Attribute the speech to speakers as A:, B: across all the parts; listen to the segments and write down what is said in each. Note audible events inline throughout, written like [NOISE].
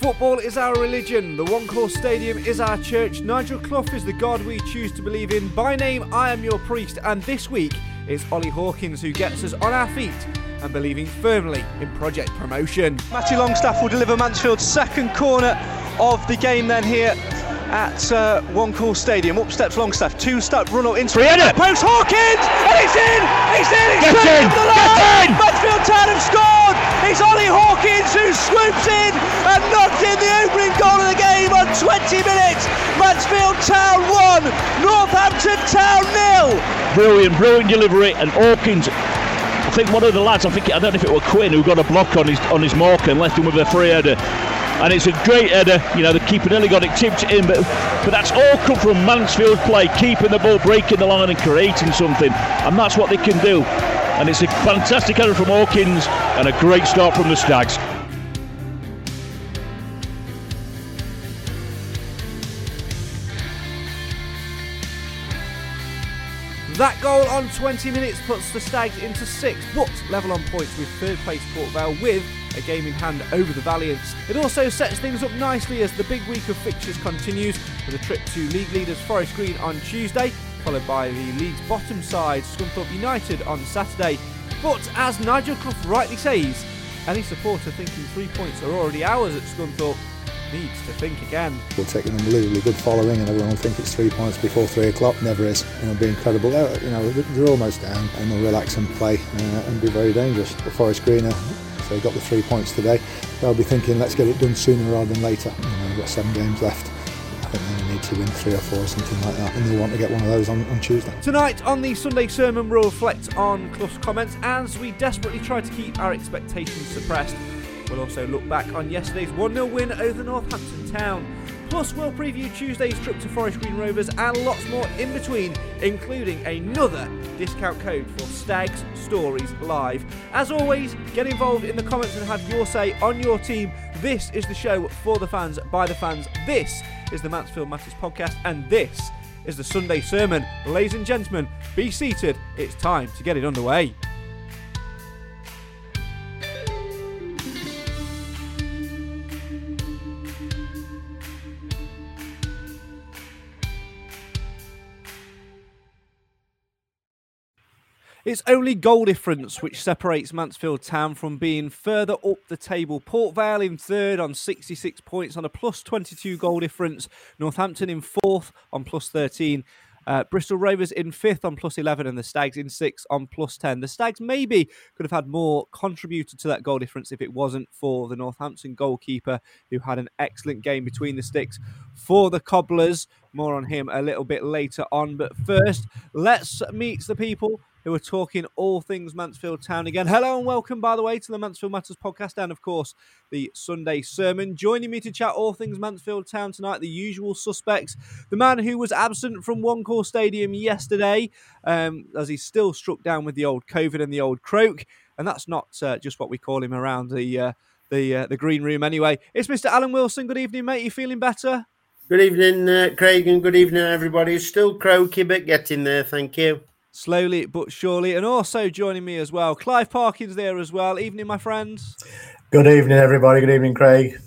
A: Football is our religion. The One Call Stadium is our church. Nigel Clough is the God we choose to believe in. By name, I am your priest. And this week, it's Ollie Hawkins who gets us on our feet and believing firmly in Project Promotion.
B: Matty Longstaff will deliver Mansfield's second corner of the game then here at uh, One Call Stadium. Up steps Longstaff, two step run up into the post. Hawkins, and it's in! It's in! It's
C: Get
B: clear
C: in!
B: of the
C: Get
B: line!
C: in!
B: Mansfield Town have scored! It's Ollie Hawkins who swoops in and knocks in the opening goal of the game on 20 minutes. Mansfield Town 1, Northampton Town nil.
C: Brilliant, brilliant delivery, and Hawkins. I think one of the lads, I think I don't know if it was Quinn who got a block on his on his mark and left him with a free header. And it's a great header, you know, the keeper nearly got it tipped in, but but that's all come from Mansfield play, keeping the ball, breaking the line and creating something. And that's what they can do. And it's a fantastic header from Hawkins and a great start from the Stags.
A: That goal on 20 minutes puts the Stags into sixth, but level on points with third place Port Vale with a game in hand over the Valiants. It also sets things up nicely as the big week of fixtures continues with a trip to league leaders Forest Green on Tuesday, followed by the league's bottom side Scunthorpe United on Saturday. But as Nigel Clough rightly says, any supporter thinking three points are already ours at Scunthorpe needs to think again.
D: We'll take an unbelievably good following, and everyone will think it's three points before three o'clock. Never is. Know, be incredible. They're, you know, they're almost down, and they'll relax and play uh, and be very dangerous. But Forest Green, are, if they got the three points today, they'll be thinking, let's get it done sooner rather than later. You know, they've got seven games left. I think they need to win three or four or something like that, and they'll want to get one of those on, on Tuesday.
A: Tonight on the Sunday sermon, we'll reflect on Clough's comments as we desperately try to keep our expectations suppressed. We'll also look back on yesterday's 1 0 win over Northampton Town. Plus, we'll preview Tuesday's trip to Forest Green Rovers and lots more in between, including another discount code for Stags Stories Live. As always, get involved in the comments and have your say on your team. This is the show for the fans, by the fans. This is the Mansfield Matters podcast, and this is the Sunday sermon. Ladies and gentlemen, be seated. It's time to get it underway. It's only goal difference which separates Mansfield Town from being further up the table. Port Vale in third on 66 points on a plus 22 goal difference. Northampton in fourth on plus 13. Uh, Bristol Rovers in fifth on plus 11 and the Stags in sixth on plus 10. The Stags maybe could have had more contributed to that goal difference if it wasn't for the Northampton goalkeeper who had an excellent game between the sticks for the Cobblers. More on him a little bit later on. But first, let's meet the people who are talking all things Mansfield Town again. Hello and welcome, by the way, to the Mansfield Matters podcast and, of course, the Sunday sermon. Joining me to chat all things Mansfield Town tonight, the usual suspects. The man who was absent from One Call Stadium yesterday, um, as he's still struck down with the old COVID and the old croak. And that's not uh, just what we call him around the uh, the uh, the green room anyway. It's Mr. Alan Wilson. Good evening, mate. You feeling better?
E: Good evening, uh, Craig, and good evening, everybody. Still croaky, but getting there. Thank you.
A: Slowly but surely. And also joining me as well, Clive Parkins there as well. Evening, my friends.
F: Good evening, everybody. Good evening, Craig.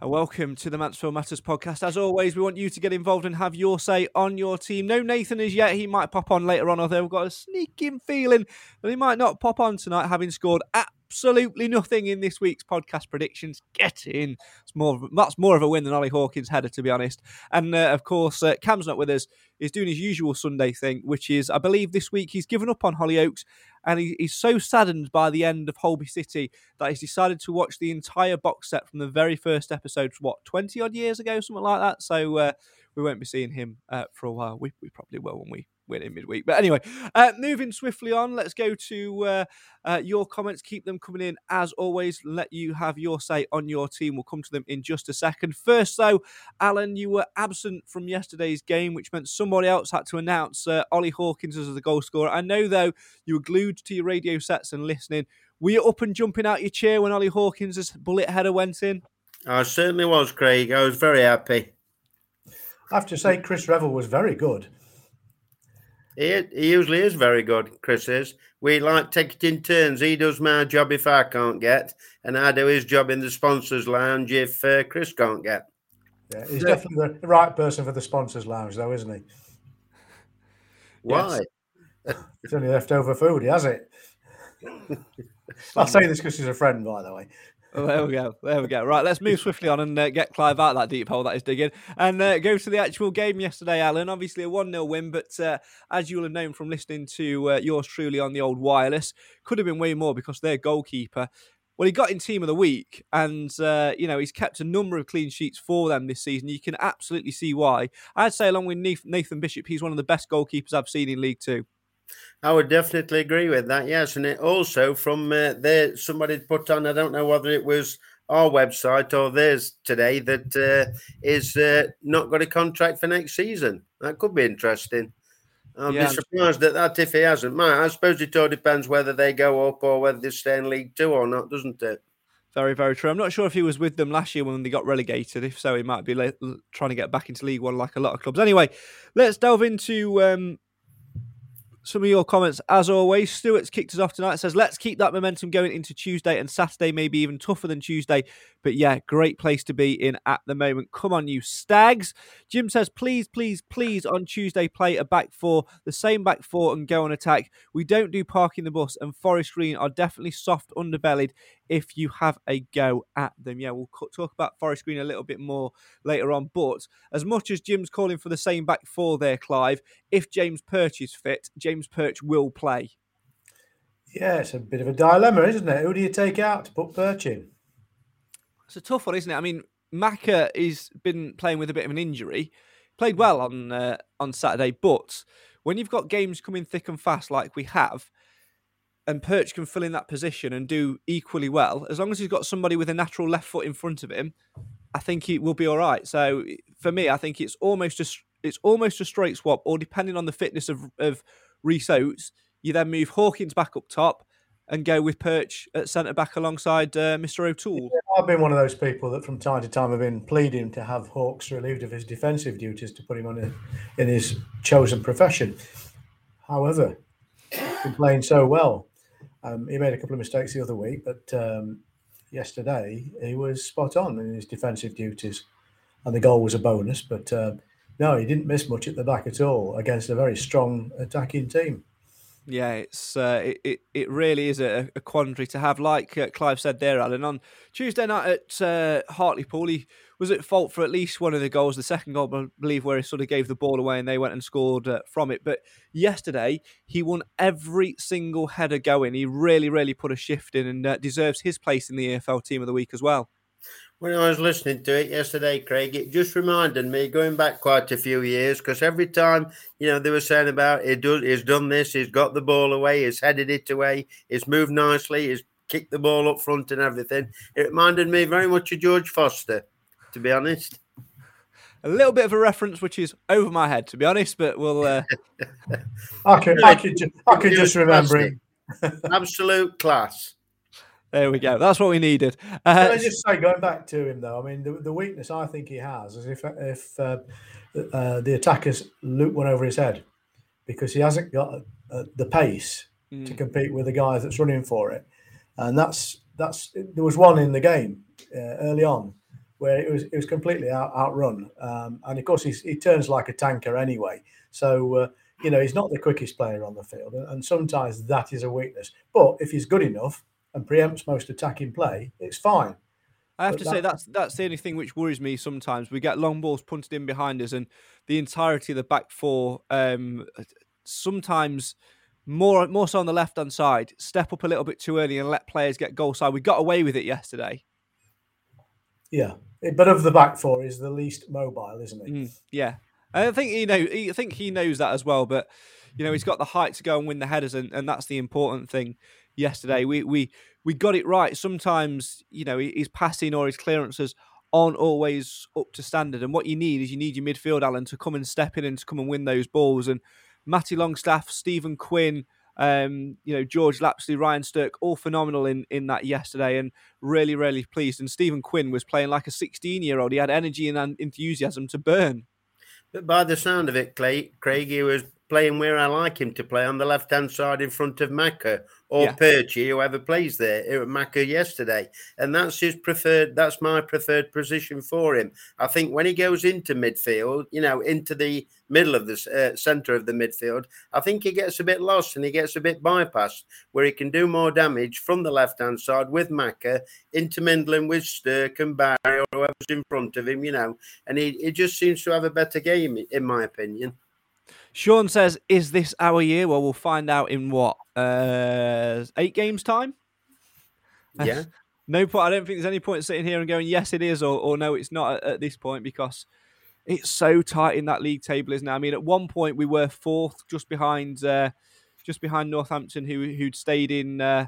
A: And welcome to the Mansfield Matters podcast. As always, we want you to get involved and have your say on your team. No Nathan as yet. He might pop on later on, although we've got a sneaking feeling that he might not pop on tonight, having scored at absolutely nothing in this week's podcast predictions. Get in. It's more that's more of a win than Ollie Hawkins' header, to be honest. And uh, of course, uh, Cam's not with us. He's doing his usual Sunday thing, which is, I believe, this week he's given up on Hollyoaks, and he, he's so saddened by the end of Holby City that he's decided to watch the entire box set from the very first episode, what twenty odd years ago, something like that. So uh, we won't be seeing him uh, for a while. We, we probably will when we win in midweek. But anyway, uh, moving swiftly on, let's go to uh, uh, your comments. Keep them coming in as always. Let you have your say on your team. We'll come to them in just a second. First, though, Alan, you were absent from yesterday's game, which meant somebody else had to announce uh, Ollie Hawkins as the goal scorer. I know, though, you were glued to your radio sets and listening. Were you up and jumping out your chair when Ollie Hawkins' bullet header went in?
E: I certainly was, Craig. I was very happy.
F: I have to say, Chris Revel was very good.
E: He, he usually is very good, Chris is. We like take it in turns. He does my job if I can't get, and I do his job in the sponsors' lounge if uh, Chris can't get.
F: Yeah, he's definitely the right person for the sponsors' lounge, though, isn't he?
E: Why?
F: Yes. It's only leftover food, he has it. [LAUGHS] I'll say this because he's a friend, by the way.
A: Oh, there we go. There we go. Right, let's move swiftly on and uh, get Clive out of that deep hole that he's digging and uh, go to the actual game yesterday, Alan. Obviously, a 1 0 win, but uh, as you'll have known from listening to uh, yours truly on the old wireless, could have been way more because their goalkeeper. Well, he got in team of the week, and uh, you know he's kept a number of clean sheets for them this season. You can absolutely see why. I'd say, along with Nathan Bishop, he's one of the best goalkeepers I've seen in League Two.
E: I would definitely agree with that. Yes, and it also from uh, there somebody put on. I don't know whether it was our website or theirs today that uh, is uh, not got a contract for next season. That could be interesting. I'll yeah. be surprised at that if he hasn't. Man, I suppose it all depends whether they go up or whether they stay in League Two or not, doesn't it?
A: Very, very true. I'm not sure if he was with them last year when they got relegated. If so, he might be trying to get back into League One like a lot of clubs. Anyway, let's delve into um, some of your comments as always. Stuart's kicked us off tonight. Says let's keep that momentum going into Tuesday and Saturday, maybe even tougher than Tuesday. But yeah, great place to be in at the moment. Come on, you stags. Jim says please, please, please on Tuesday play a back four, the same back four, and go on attack. We don't do parking the bus, and Forest Green are definitely soft underbellied if you have a go at them. Yeah, we'll talk about Forest Green a little bit more later on. But as much as Jim's calling for the same back four there, Clive, if James Perch is fit, James Perch will play.
F: Yeah, it's a bit of a dilemma, isn't it? Who do you take out to put Perch in?
A: It's a tough one, isn't it? I mean, Maka has been playing with a bit of an injury. Played well on uh, on Saturday, but when you've got games coming thick and fast like we have, and Perch can fill in that position and do equally well, as long as he's got somebody with a natural left foot in front of him, I think he will be all right. So for me, I think it's almost a it's almost a straight swap, or depending on the fitness of of Rhys Oates, you then move Hawkins back up top and go with Perch at centre back alongside uh, Mr. O'Toole.
F: Yeah, I've been one of those people that from time to time have been pleading to have Hawks relieved of his defensive duties to put him on in his chosen profession. However, he's been playing so well um, he made a couple of mistakes the other week, but um, yesterday he was spot on in his defensive duties, and the goal was a bonus. But uh, no, he didn't miss much at the back at all against a very strong attacking team.
A: Yeah, it's uh, it, it, it really is a, a, quandary to have. Like uh, Clive said there, Alan, on Tuesday night at uh, Hartlepool, he was at fault for at least one of the goals. The second goal, I believe, where he sort of gave the ball away and they went and scored uh, from it. But yesterday, he won every single header going. He really, really put a shift in and uh, deserves his place in the EFL Team of the Week as well
E: when I was listening to it yesterday, Craig, it just reminded me going back quite a few years because every time you know they were saying about he does, he's done this, he's got the ball away, he's headed it away, he's moved nicely, he's kicked the ball up front and everything. It reminded me very much of George Foster, to be honest.
A: A little bit of a reference, which is over my head, to be honest, but we'll. Uh... [LAUGHS]
F: I can, I can, ju- I can just remember him.
E: Absolute class.
A: There we go. That's what we needed.
F: Uh, Can I just say, going back to him though, I mean, the, the weakness I think he has is if if uh, uh, the attackers loop one over his head because he hasn't got uh, the pace mm. to compete with the guy that's running for it, and that's that's there was one in the game uh, early on where it was it was completely out, outrun, um, and of course he turns like a tanker anyway. So uh, you know he's not the quickest player on the field, and, and sometimes that is a weakness. But if he's good enough and preempts most attacking play, it's fine.
A: I have but to that... say that's that's the only thing which worries me sometimes. We get long balls punted in behind us, and the entirety of the back four um, sometimes more more so on the left hand side, step up a little bit too early and let players get goal side. We got away with it yesterday.
F: Yeah, but of the back four, is the least mobile, isn't he?
A: Mm, yeah, I think you know. I think he knows that as well. But you know, he's got the height to go and win the headers, and, and that's the important thing. Yesterday, we we we got it right. Sometimes you know his passing or his clearances aren't always up to standard, and what you need is you need your midfield, Alan, to come and step in and to come and win those balls. And Matty Longstaff, Stephen Quinn, um, you know, George Lapsley, Ryan Stirk, all phenomenal in, in that yesterday and really, really pleased. And Stephen Quinn was playing like a 16 year old. He had energy and enthusiasm to burn.
E: But by the sound of it, Clay, Craig, he was playing where I like him to play on the left hand side in front of Maka or yeah. Whoever plays there. It was Maka yesterday. And that's his preferred, that's my preferred position for him. I think when he goes into midfield, you know, into the middle of the uh, centre of the midfield, I think he gets a bit lost and he gets a bit bypassed where he can do more damage from the left hand side with Maka, intermingling with Stirk and Barry or whoever's in front of him, you know. And he, he just seems to have a better game, in my opinion.
A: Sean says, "Is this our year?" Well, we'll find out in what uh, eight games time.
E: Yeah. [LAUGHS]
A: no point. I don't think there's any point sitting here and going, "Yes, it is," or, or "No, it's not" at, at, this point because it's so tight in that league table, isn't it? I mean, at one point we were fourth, just behind, uh, just behind Northampton, who who'd stayed in. Uh,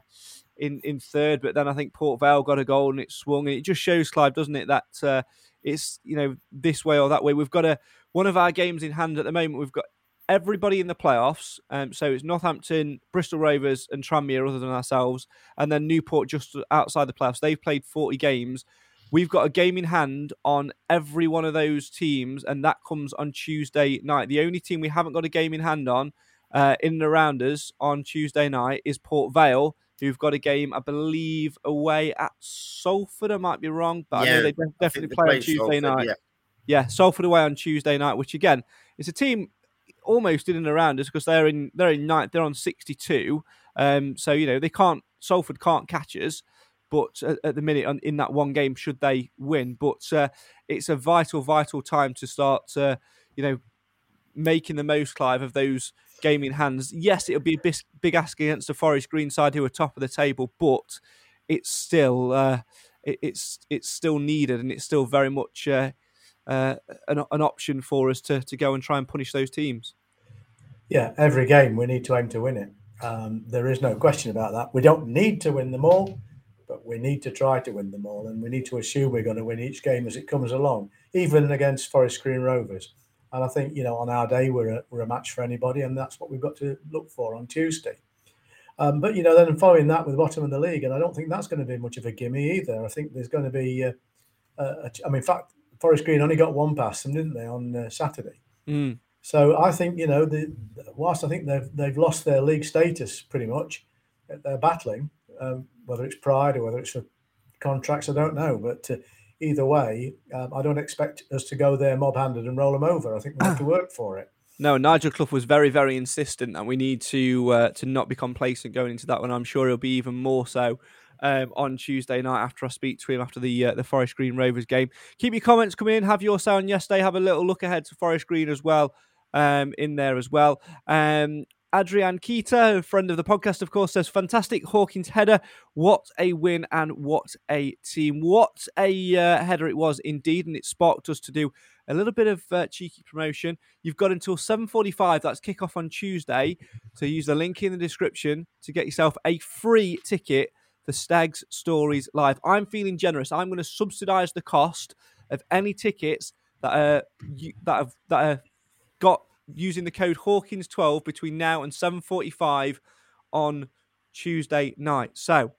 A: in, in third, but then I think Port Vale got a goal and it swung, and it just shows, Clive, doesn't it, that uh, it's you know this way or that way. We've got a one of our games in hand at the moment. We've got everybody in the playoffs. Um, so it's Northampton, Bristol Rovers, and Tranmere, other than ourselves, and then Newport just outside the playoffs. They've played 40 games. We've got a game in hand on every one of those teams, and that comes on Tuesday night. The only team we haven't got a game in hand on uh, in and around us on Tuesday night is Port Vale, who've got a game, I believe, away at Salford. I might be wrong, but yeah, I know they definitely play, play, on Tuesday Salford, night. Yeah. yeah, Salford away on Tuesday night, which again, it's a team almost in and around us because they're in they're in ninth. They're on sixty two. Um, so you know they can't Salford can't catch us. But at, at the minute, in that one game, should they win, but uh, it's a vital, vital time to start. Uh, you know, making the most, Clive, of those gaming hands. Yes, it'll be a big, big ask against the Forest Green side, who are top of the table, but it's still uh, it, it's it's still needed, and it's still very much uh, uh, an, an option for us to, to go and try and punish those teams.
F: Yeah, every game we need to aim to win it. Um, there is no question about that. We don't need to win them all, but we need to try to win them all, and we need to assume we're going to win each game as it comes along, even against Forest Green Rovers. And I think you know on our day we're a, we're a match for anybody, and that's what we've got to look for on Tuesday. Um, but you know, then following that with bottom of the league, and I don't think that's going to be much of a gimme either. I think there's going to be, uh, uh, I mean, in fact, Forest Green only got one past them, didn't they, on uh, Saturday?
A: Mm.
F: So I think you know, the, whilst I think they've they've lost their league status pretty much, they're battling. Um, whether it's pride or whether it's for contracts, I don't know. But uh, either way, um, I don't expect us to go there mob-handed and roll them over. I think we have to work for it. [CLEARS THROAT]
A: No, Nigel Clough was very, very insistent, and we need to uh, to not be complacent going into that one. I'm sure he'll be even more so um, on Tuesday night after I speak to him after the uh, the Forest Green Rovers game. Keep your comments coming in. Have your sound yesterday. Have a little look ahead to Forest Green as well um, in there as well. Um, Adrian Keita, a friend of the podcast, of course, says, fantastic Hawkins header. What a win and what a team. What a uh, header it was indeed. And it sparked us to do a little bit of uh, cheeky promotion. You've got until 7.45, that's kickoff on Tuesday. So use the link in the description to get yourself a free ticket for Stags Stories Live. I'm feeling generous. I'm going to subsidise the cost of any tickets that are that have that are got using the code Hawkins12 between now and 7:45 on Tuesday night. So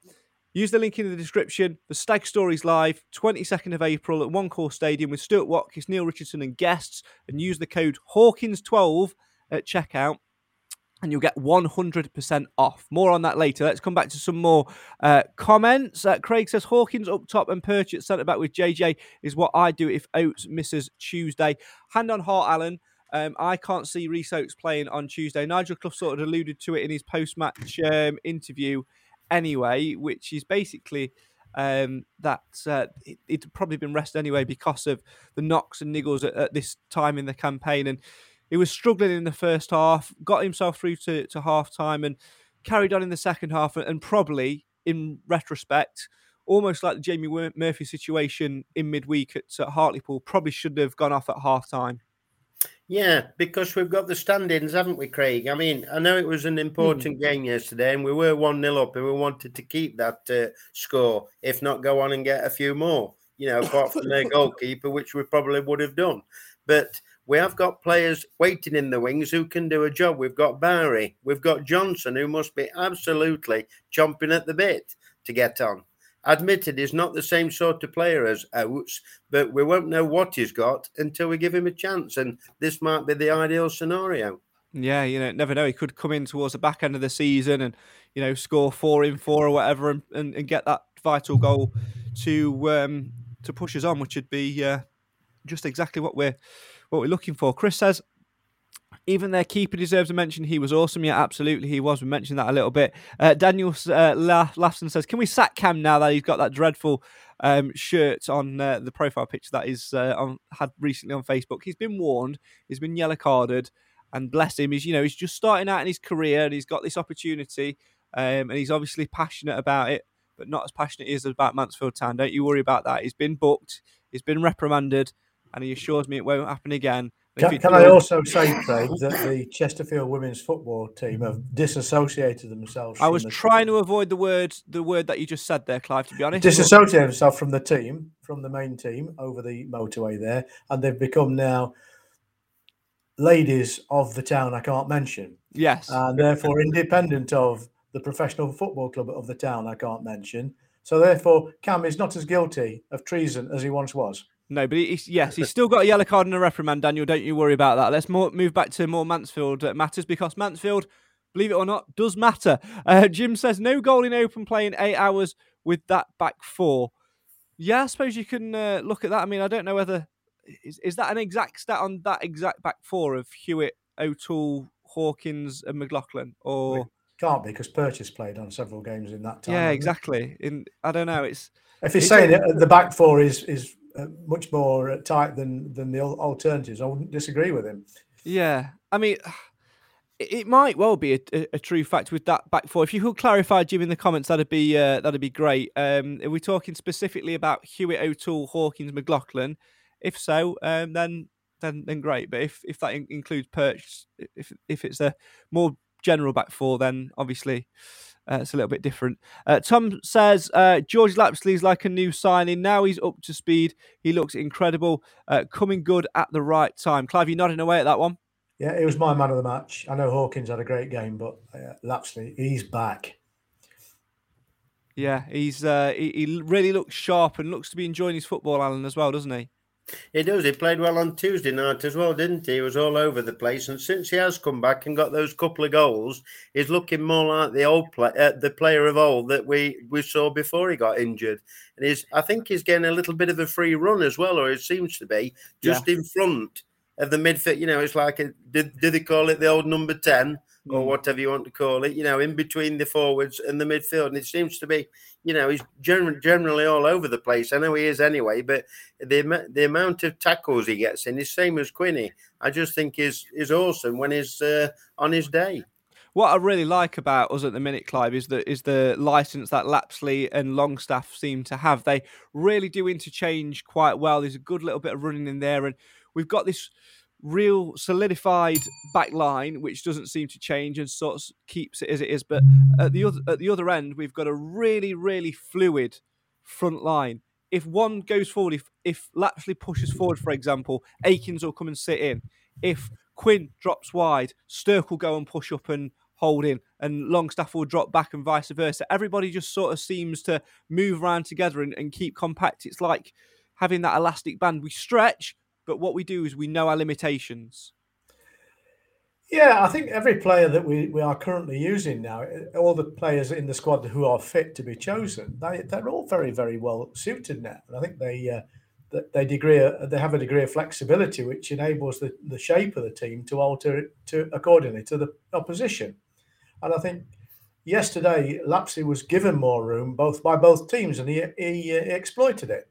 A: Use the link in the description for Stag Stories Live, 22nd of April at One Call Stadium with Stuart Watkiss, Neil Richardson, and guests. And use the code Hawkins12 at checkout and you'll get 100% off. More on that later. Let's come back to some more uh, comments. Uh, Craig says Hawkins up top and Perch at centre back with JJ is what I do if Oates misses Tuesday. Hand on heart, Alan. Um, I can't see Rhys Oates playing on Tuesday. Nigel Clough sort of alluded to it in his post match um, interview anyway, which is basically um, that uh, it, would probably been rested anyway because of the knocks and niggles at, at, this time in the campaign. And he was struggling in the first half, got himself through to, to half time, and carried on in the second half. And probably, in retrospect, almost like the Jamie Murphy situation in midweek at, at Hartlepool, probably should have gone off at half time.
E: Yeah, because we've got the standings, haven't we, Craig? I mean, I know it was an important mm. game yesterday, and we were 1 0 up, and we wanted to keep that uh, score, if not go on and get a few more, you know, apart from their [LAUGHS] goalkeeper, which we probably would have done. But we have got players waiting in the wings who can do a job. We've got Barry, we've got Johnson, who must be absolutely chomping at the bit to get on. Admitted he's not the same sort of player as Oates, but we won't know what he's got until we give him a chance. And this might be the ideal scenario.
A: Yeah, you know, never know. He could come in towards the back end of the season and, you know, score four in four or whatever and, and, and get that vital goal to um, to push us on, which would be uh, just exactly what we're what we're looking for. Chris says even their keeper deserves a mention. He was awesome. Yeah, absolutely, he was. We mentioned that a little bit. Uh, Daniel uh, Lafson says, "Can we sack Cam now that he's got that dreadful um, shirt on uh, the profile picture that he's uh, on, had recently on Facebook? He's been warned. He's been yellow carded, and bless him, he's you know he's just starting out in his career, and he's got this opportunity, um, and he's obviously passionate about it." But not as passionate as about Mansfield Town. Don't you worry about that. He's been booked. He's been reprimanded, and he assures me it won't happen again.
F: Can, can I also say, Craig, that the Chesterfield women's football team have disassociated themselves?
A: I was trying to avoid the word the word that you just said there, Clive. To be honest,
F: disassociated themselves from the team, from the main team over the motorway there, and they've become now ladies of the town I can't mention.
A: Yes,
F: and therefore independent of the professional football club of the town I can't mention. So therefore, Cam is not as guilty of treason as he once was.
A: No, but he's, yes, he's [LAUGHS] still got a yellow card and a reprimand, Daniel. Don't you worry about that. Let's more, move back to more Mansfield uh, matters because Mansfield, believe it or not, does matter. Uh, Jim says no goal in open play in eight hours with that back four. Yeah, I suppose you can uh, look at that. I mean, I don't know whether is, is that an exact stat on that exact back four of Hewitt, O'Toole, Hawkins, and McLaughlin, or
F: can't be because Perch has played on several games in that time.
A: Yeah, exactly. In I don't know. It's
F: if he's saying it, the back four is is uh, much more tight than than the alternatives. I wouldn't disagree with him.
A: Yeah, I mean, [SIGHS] it might well be a, a, a, true fact with that back four. If you could clarify, Jim, in the comments, that'd be uh, that'd be great. Um, are we talking specifically about Hewitt, O'Toole, Hawkins, McLaughlin? If so, um, then then then great. But if if that in- includes Perch, if if it's a more general back four, then obviously uh, it's a little bit different. Uh, Tom says uh, George Lapsley's like a new signing. Now he's up to speed. He looks incredible, uh, coming good at the right time. Clive, you nodding away at that one?
F: Yeah, it was my man of the match. I know Hawkins had a great game, but uh, Lapsley, he's back.
A: Yeah, he's uh, he, he really looks sharp and looks to be enjoying his football, Alan, as well, doesn't he?
E: He does. He played well on Tuesday night as well, didn't he? He was all over the place, and since he has come back and got those couple of goals, he's looking more like the old play, uh, the player of old that we we saw before he got injured. And he's, I think, he's getting a little bit of a free run as well, or it seems to be just yeah. in front of the midfield. You know, it's like a, did, did they call it the old number ten? Or mm. whatever you want to call it, you know, in between the forwards and the midfield. And it seems to be, you know, he's generally generally all over the place. I know he is anyway, but the the amount of tackles he gets in is same as Quinny. I just think is is awesome when he's uh, on his day.
A: What I really like about us at the minute, Clive, is that is the license that Lapsley and Longstaff seem to have. They really do interchange quite well. There's a good little bit of running in there, and we've got this real solidified back line, which doesn't seem to change and sort of keeps it as it is. But at the other at the other end, we've got a really, really fluid front line. If one goes forward, if if Lapsley pushes forward, for example, Akins will come and sit in. If Quinn drops wide, Stirk will go and push up and hold in, and Longstaff will drop back and vice versa. Everybody just sort of seems to move around together and, and keep compact. It's like having that elastic band. We stretch, but what we do is we know our limitations.
F: Yeah, I think every player that we, we are currently using now, all the players in the squad who are fit to be chosen, they they're all very very well suited now, and I think they uh, they degree they have a degree of flexibility which enables the, the shape of the team to alter it to accordingly to the opposition, and I think yesterday Lapsley was given more room both by both teams and he he, uh, exploited it,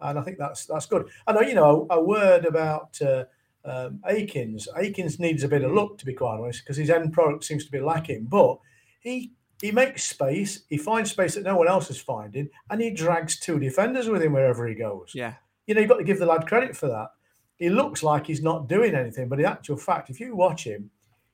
F: and I think that's that's good. I know you know a, a word about. Uh, um, Akins. Akins needs a bit of luck, to be quite honest, because his end product seems to be lacking. But he he makes space. He finds space that no one else is finding, and he drags two defenders with him wherever he goes.
A: Yeah,
F: you know you've got to give the lad credit for that. He looks like he's not doing anything, but in actual fact, if you watch him,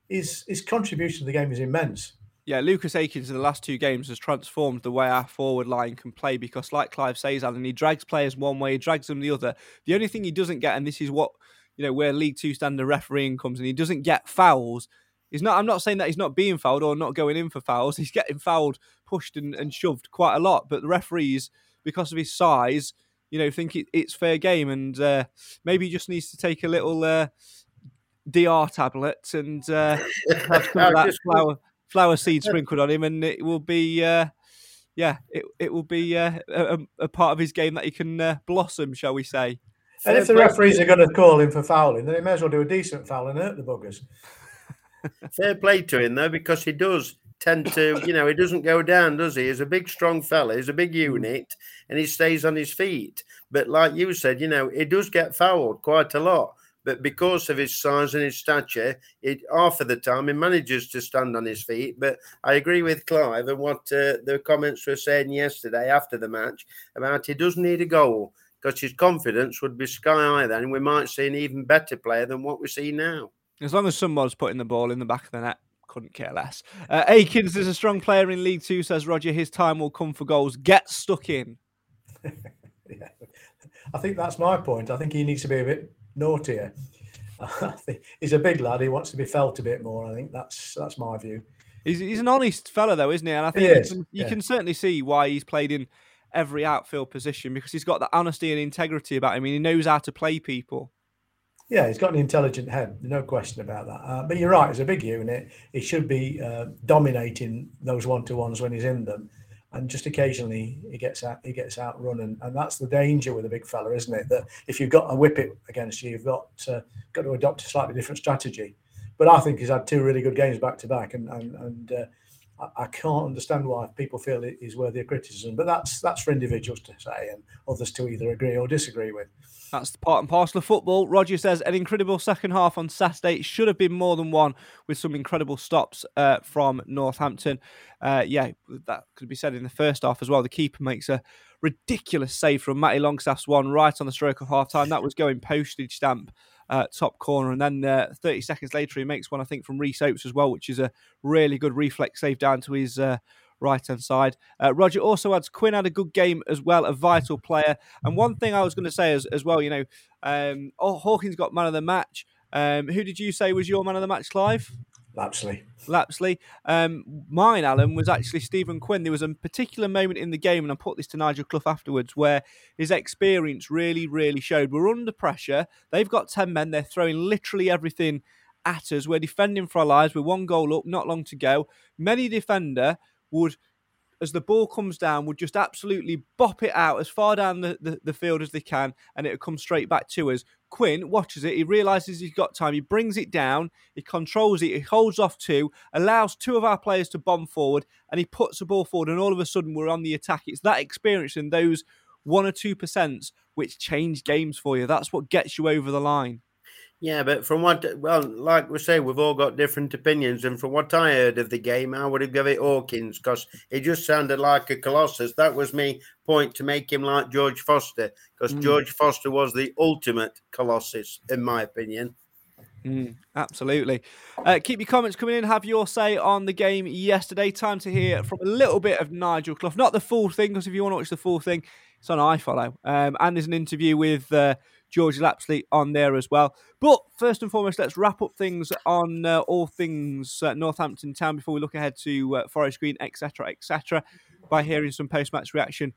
F: his his contribution to the game is immense.
A: Yeah, Lucas Akins in the last two games has transformed the way our forward line can play because, like Clive says, Alan, he drags players one way, he drags them the other. The only thing he doesn't get, and this is what you know, where League Two standard refereeing comes and he doesn't get fouls. He's not. I'm not saying that he's not being fouled or not going in for fouls. [LAUGHS] He's getting fouled, pushed, and, and shoved quite a lot. But the referees, because of his size, you know, think it, it's fair game, and uh, maybe he just needs to take a little uh, DR tablet and uh, [LAUGHS] have some of that flower flower seed sprinkled on him, and it will be. Uh, yeah, it it will be uh, a, a, part of his game that he can uh, blossom, shall we say?
F: And if the referees are going to call him for fouling, then he may as well do a decent foul and hurt the buggers. [LAUGHS]
E: Fair play to him though, because he does tend to, you know, he doesn't go down, does he? He's a big, strong fella. He's a big
F: Mm.
E: unit, and he stays on his feet. But like you said, you know, he does get fouled quite a lot. But because of his size and his stature, it half of the time he manages to stand on his feet. But I agree with Clive and what uh, the comments were saying yesterday after the match about he does need a goal because his confidence would be sky high then. We might see an even better player than what we see now.
A: As long as someone's putting the ball in the back of the net, couldn't care less. Uh, Akins is a strong player in League Two, says Roger. His time will come for goals. Get stuck in. [LAUGHS]
F: yeah. I think that's my point. I think he needs to be a bit naughtier. [LAUGHS] He's a big lad. He wants to be felt a bit more. I think that's that's my view.
A: He's, he's an honest fellow, though, isn't he? And I think you, can, you
F: yeah.
A: can certainly see why he's played in every outfield position because he's got that honesty and integrity about him. I mean, he knows how to play people.
F: Yeah, he's got an intelligent head, no question about that. Uh, but you're right, it's a big unit. He should be uh, dominating those one to ones when he's in them, and just occasionally he gets out, he gets outrun, and, and that's the danger with a big fella, isn't it? That if you've got a whip it against you, you've got got to adopt a slightly different strategy. But I think he's had two really good games back to back, and and and. Uh, I- can't understand why people feel it is worthy of criticism, but that's that's for individuals to say and others to either agree or disagree with.
A: That's the part and parcel of football. Roger says an incredible second half on Saturday. Should have been more than one with some incredible stops uh, from Northampton. Uh, yeah, that could be said in the first half as well. The keeper makes a ridiculous save from Matty Longstaff's one right on the stroke of half time. That was going postage stamp uh, top corner. And then uh, 30 seconds later, he makes one, I think, from Rhys Oates as well, which is a really good reflex save down to his. Uh, right hand side. Uh, Roger also adds Quinn had a good game as well, a vital player. And one thing I was going to say as, as well, you know, um, oh, Hawkins got man of the match. Um, who did you say was your man of the match, Clive?
F: Lapsley.
A: Lapsley. Um, mine, Alan, was actually Stephen Quinn. There was a particular moment in the game, and I put this to Nigel Clough afterwards, where his experience really, really showed. We're under pressure. They've got 10 men. They're throwing literally everything at us. We're defending for our lives. We're one goal up, not long to go. Many defender would as the ball comes down, would just absolutely bop it out as far down the, the, the field as they can, and it'll come straight back to us. Quinn watches it, he realizes he's got time, he brings it down, he controls it, he holds off two, allows two of our players to bomb forward, and he puts the ball forward, and all of a sudden we're on the attack. It's that experience and those one or two percents which change games for you. That's what gets you over the line.
E: Yeah, but from what, well, like we say, we've all got different opinions. And from what I heard of the game, I would have given it Hawkins because it just sounded like a colossus. That was me point to make him like George Foster because
A: Mm.
E: George Foster was the ultimate colossus, in my opinion.
A: Mm, absolutely. Uh, keep your comments coming in. Have your say on the game yesterday. Time to hear from a little bit of Nigel Clough. Not the full thing, because if you want to watch the full thing, it's on iFollow. Um, and there's an interview with uh, George Lapsley on there as well. But first and foremost, let's wrap up things on uh, all things uh, Northampton Town before we look ahead to uh, Forest Green, etc., etc., by hearing some post-match reaction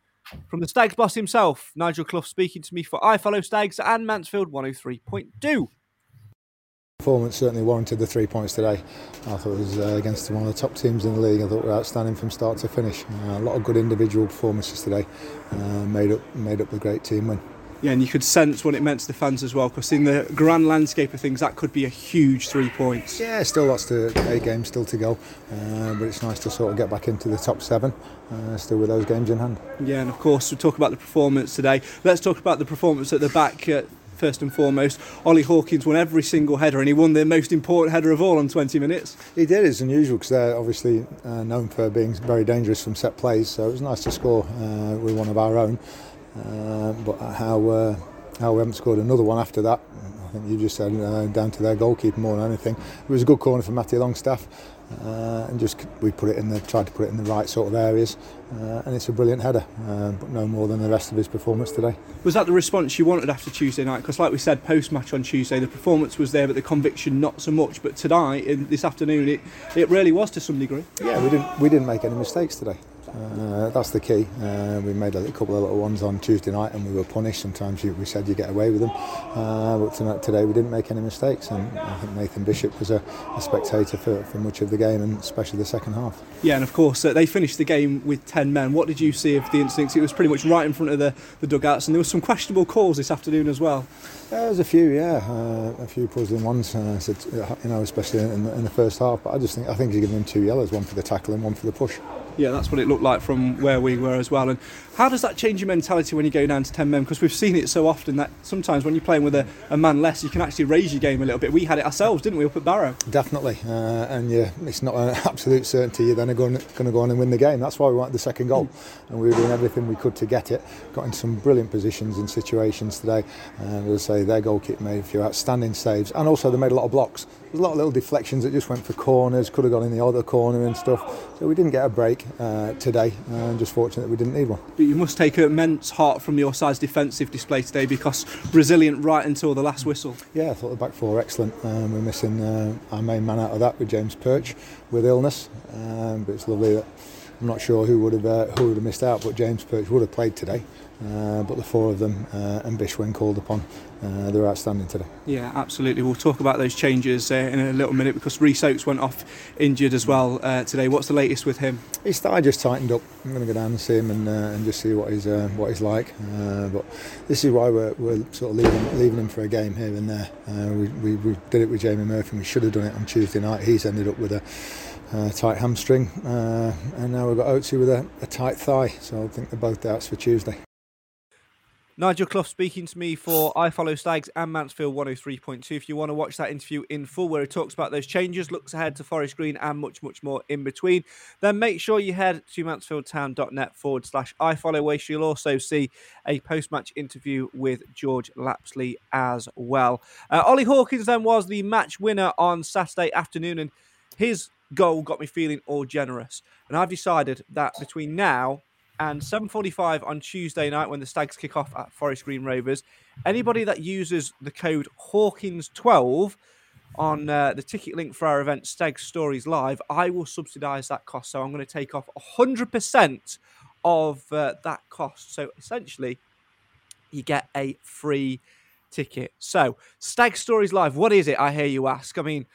A: from the Stags boss himself, Nigel Clough, speaking to me for iFollow Stags and Mansfield 103.2
D: performance certainly warranted the three points today. I thought it was uh, against one of the top teams in the league. I thought we were outstanding from start to finish. Uh, a lot of good individual performances today uh, made up made up the great team win.
A: Yeah, and you could sense what it meant to the fans as well, because in the grand landscape of things, that could be a huge three points.
D: Yeah, still lots to eight games still to go, uh, but it's nice to sort of get back into the top seven, uh, still with those games in hand.
A: Yeah, and of course we talk about the performance today. Let's talk about the performance at the back. Uh, first and foremost. Ollie Hawkins won every single header and he won the most important header of all on 20 minutes.
D: He did, it's unusual because they're obviously uh, known for being very dangerous from set plays, so it was nice to score uh, with one of our own. Uh, but how, uh, how we haven't scored another one after that, I think you just said uh, down to their goalkeeper more than anything. It was a good corner for Matty Longstaff. Uh, and just we put it in the tried to put it in the right sort of areas uh, and it's a brilliant header uh, but no more than the rest of his performance today
A: was that the response you wanted after Tuesday night because like we said post match on Tuesday the performance was there but the conviction not so much but tonight in this afternoon it it really was to some degree
D: yeah we didn't we didn't make any mistakes today uh, that's the key. Uh, we made a couple of little ones on Tuesday night and we were punished. Sometimes you, we said you get away with them. Uh, but tonight, today we didn't make any mistakes. And I think Nathan Bishop was a, a spectator for, for, much of the game and especially the second half.
A: Yeah, and of course uh, they finished the game with 10 men. What did you see of the instincts? It was pretty much right in front of the, the dugouts and there were some questionable calls this afternoon as well.
D: There was a few, yeah, uh, a few puzzling ones. Uh, you know, especially in the, in the first half. But I just think I think he's given him two yellows, one for the tackle and one for the push.
A: Yeah, that's what it looked like from where we were as well. And how does that change your mentality when you go down to 10 men? Because we've seen it so often that sometimes when you're playing with a, a, man less, you can actually raise your game a little bit. We had it ourselves, didn't we, up at Barrow?
D: Definitely. Uh, and yeah, it's not an [LAUGHS] absolute certainty you're then going to go on and win the game. That's why we wanted the second goal. Mm. And we were doing everything we could to get it. Got in some brilliant positions and situations today. And as I say, their goalkeeper made a few outstanding saves. And also they made a lot of blocks. There's a lot of little deflections that just went for corners, could have gone in the other corner and stuff. So we didn't get a break uh, today. And just fortunate that we didn't need one.
A: But you must take immense heart from your side's defensive display today because resilient right until the last whistle.
D: Yeah, I thought the back four were excellent. Um, we're missing uh, our main man out of that with James Perch with illness, um, but it's lovely that I'm not sure who would have uh, who would have missed out, but James Perch would have played today. Uh, but the four of them uh, and Bish when called upon, uh, they're outstanding today.
A: Yeah, absolutely. We'll talk about those changes uh, in a little minute because Rhys Oates went off injured as well uh, today. What's the latest with him?
D: His thigh just tightened up. I'm going to go down and see him and, uh, and just see what he's what he's like. but this is why we're, we're sort of leaving, leaving him for a game here and there. We, we, we, did it with Jamie Murphy. and We should have done it on Tuesday night. He's ended up with a uh, tight hamstring, uh, and now we've got Oatsy with a, a, tight thigh. So I think they're both doubts for Tuesday.
A: Nigel Clough speaking to me for iFollow Stags and Mansfield 103.2. If you want to watch that interview in full, where he talks about those changes, looks ahead to Forest Green, and much, much more in between, then make sure you head to mansfieldtown.net forward slash iFollow, where you'll also see a post match interview with George Lapsley as well. Uh, Ollie Hawkins then was the match winner on Saturday afternoon, and his goal got me feeling all generous. And I've decided that between now and 7.45 on Tuesday night when the Stags kick off at Forest Green Rovers. Anybody that uses the code Hawkins12 on uh, the ticket link for our event, Stags Stories Live, I will subsidise that cost. So I'm going to take off 100% of uh, that cost. So essentially, you get a free ticket. So, Stag Stories Live, what is it? I hear you ask. I mean,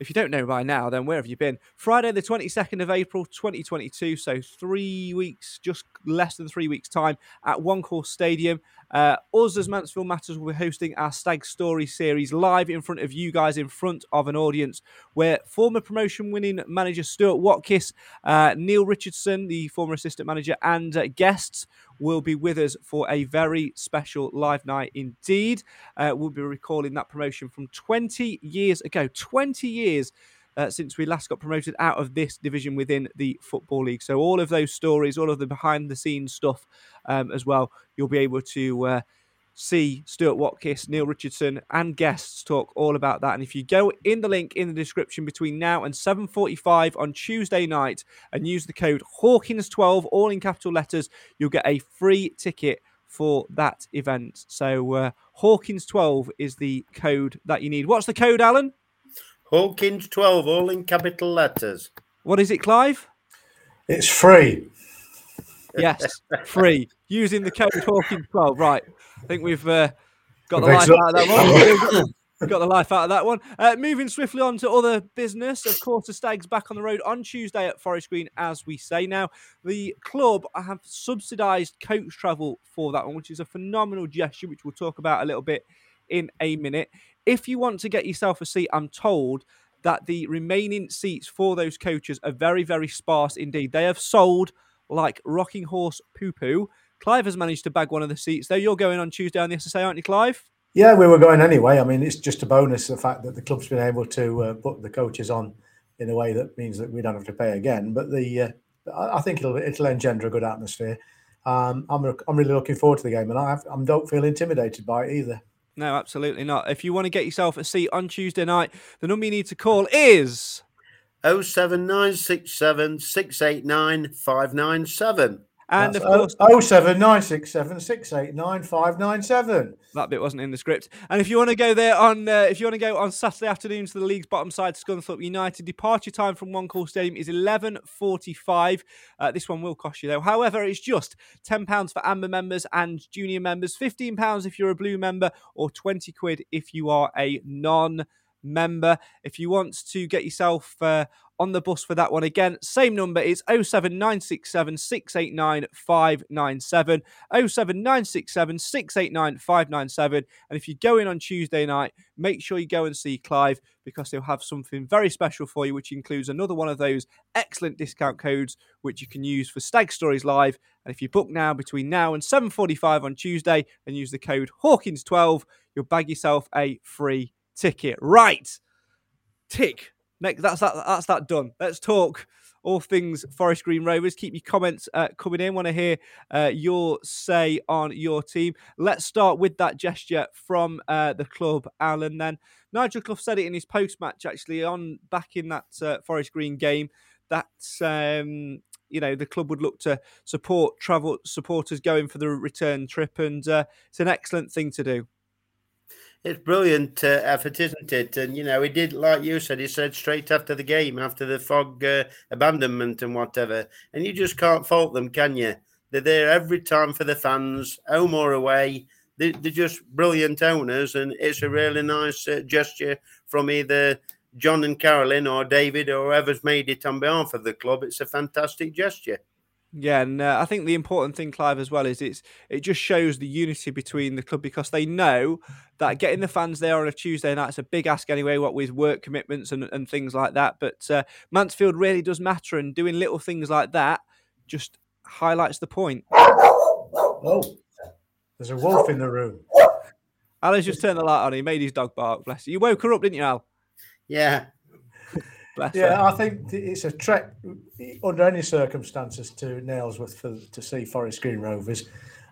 A: if you don't know by now, then where have you been? Friday, the 22nd of April, 2022. So, three weeks, just less than three weeks' time at One Call Stadium. Uh, us as Mansfield Matters will be hosting our Stag Story series live in front of you guys, in front of an audience where former promotion winning manager Stuart Watkiss, uh, Neil Richardson, the former assistant manager, and uh, guests will be with us for a very special live night indeed. Uh, we'll be recalling that promotion from 20 years ago. 20 years. Uh, since we last got promoted out of this division within the Football League. So, all of those stories, all of the behind the scenes stuff um, as well, you'll be able to uh, see Stuart Watkiss, Neil Richardson, and guests talk all about that. And if you go in the link in the description between now and 7:45 on Tuesday night and use the code Hawkins12, all in capital letters, you'll get a free ticket for that event. So uh, Hawkins 12 is the code that you need. What's the code, Alan?
E: Hawkins 12, all in capital letters.
A: What is it, Clive?
F: It's free.
A: Yes, free. Using the code Hawkins 12. Right. I think we've uh, got the life out of that one. Got the life out of that one. Uh, moving swiftly on to other business. Of course, the Stags back on the road on Tuesday at Forest Green, as we say. Now, the club have subsidised coach travel for that one, which is a phenomenal gesture, which we'll talk about a little bit in a minute. If you want to get yourself a seat, I'm told that the remaining seats for those coaches are very, very sparse indeed. They have sold like rocking horse poo poo. Clive has managed to bag one of the seats, though. You're going on Tuesday on the SSA, aren't you, Clive?
F: Yeah, we were going anyway. I mean, it's just a bonus the fact that the club's been able to uh, put the coaches on in a way that means that we don't have to pay again. But the uh, I think it'll it'll engender a good atmosphere. Um, I'm I'm really looking forward to the game, and I have, I don't feel intimidated by it either.
A: No, absolutely not. If you want to get yourself a seat on Tuesday night, the number you need to call is
E: 07967 689 597.
A: And
F: That's
A: of course,
F: oh seven nine six seven six eight nine five nine seven.
A: that bit wasn't in the script. And if you want to go there on, uh, if you want to go on Saturday afternoon to the league's bottom side, Scunthorpe United, departure time from One Call Stadium is eleven forty-five. Uh, this one will cost you though. However, it's just ten pounds for Amber members and junior members, fifteen pounds if you're a Blue member, or twenty quid if you are a non member. If you want to get yourself uh, on the bus for that one again, same number is 07967 689 597. 07967 689 597. And if you go in on Tuesday night, make sure you go and see Clive because he'll have something very special for you, which includes another one of those excellent discount codes which you can use for Stag Stories Live. And if you book now between now and 7:45 on Tuesday and use the code Hawkins12, you'll bag yourself a free ticket. Right. Tick. Next, that's that. That's that done. Let's talk all things Forest Green Rovers. Keep your comments uh, coming in. Want to hear uh, your say on your team. Let's start with that gesture from uh, the club, Alan. Then Nigel Clough said it in his post match, actually, on back in that uh, Forest Green game. That um, you know the club would look to support travel supporters going for the return trip, and uh, it's an excellent thing to do.
E: It's brilliant uh, effort, isn't it? And you know, he did like you said. He said straight after the game, after the fog uh, abandonment and whatever. And you just can't fault them, can you? They're there every time for the fans, home or away. They, they're just brilliant owners, and it's a really nice uh, gesture from either John and Carolyn or David or whoever's made it on behalf of the club. It's a fantastic gesture.
A: Yeah, and uh, I think the important thing, Clive, as well, is it's it just shows the unity between the club because they know that getting the fans there on a Tuesday night is a big ask anyway, what with work commitments and, and things like that. But uh, Mansfield really does matter, and doing little things like that just highlights the point.
F: Oh, there's a wolf in the room.
A: Alan's just turned the light on. He made his dog bark. Bless you. You woke her up, didn't you, Al?
E: Yeah.
A: Bless
F: Yeah,
A: her.
F: I think it's a trek under any circumstances to Nailsworth for to see Forest Green Rovers,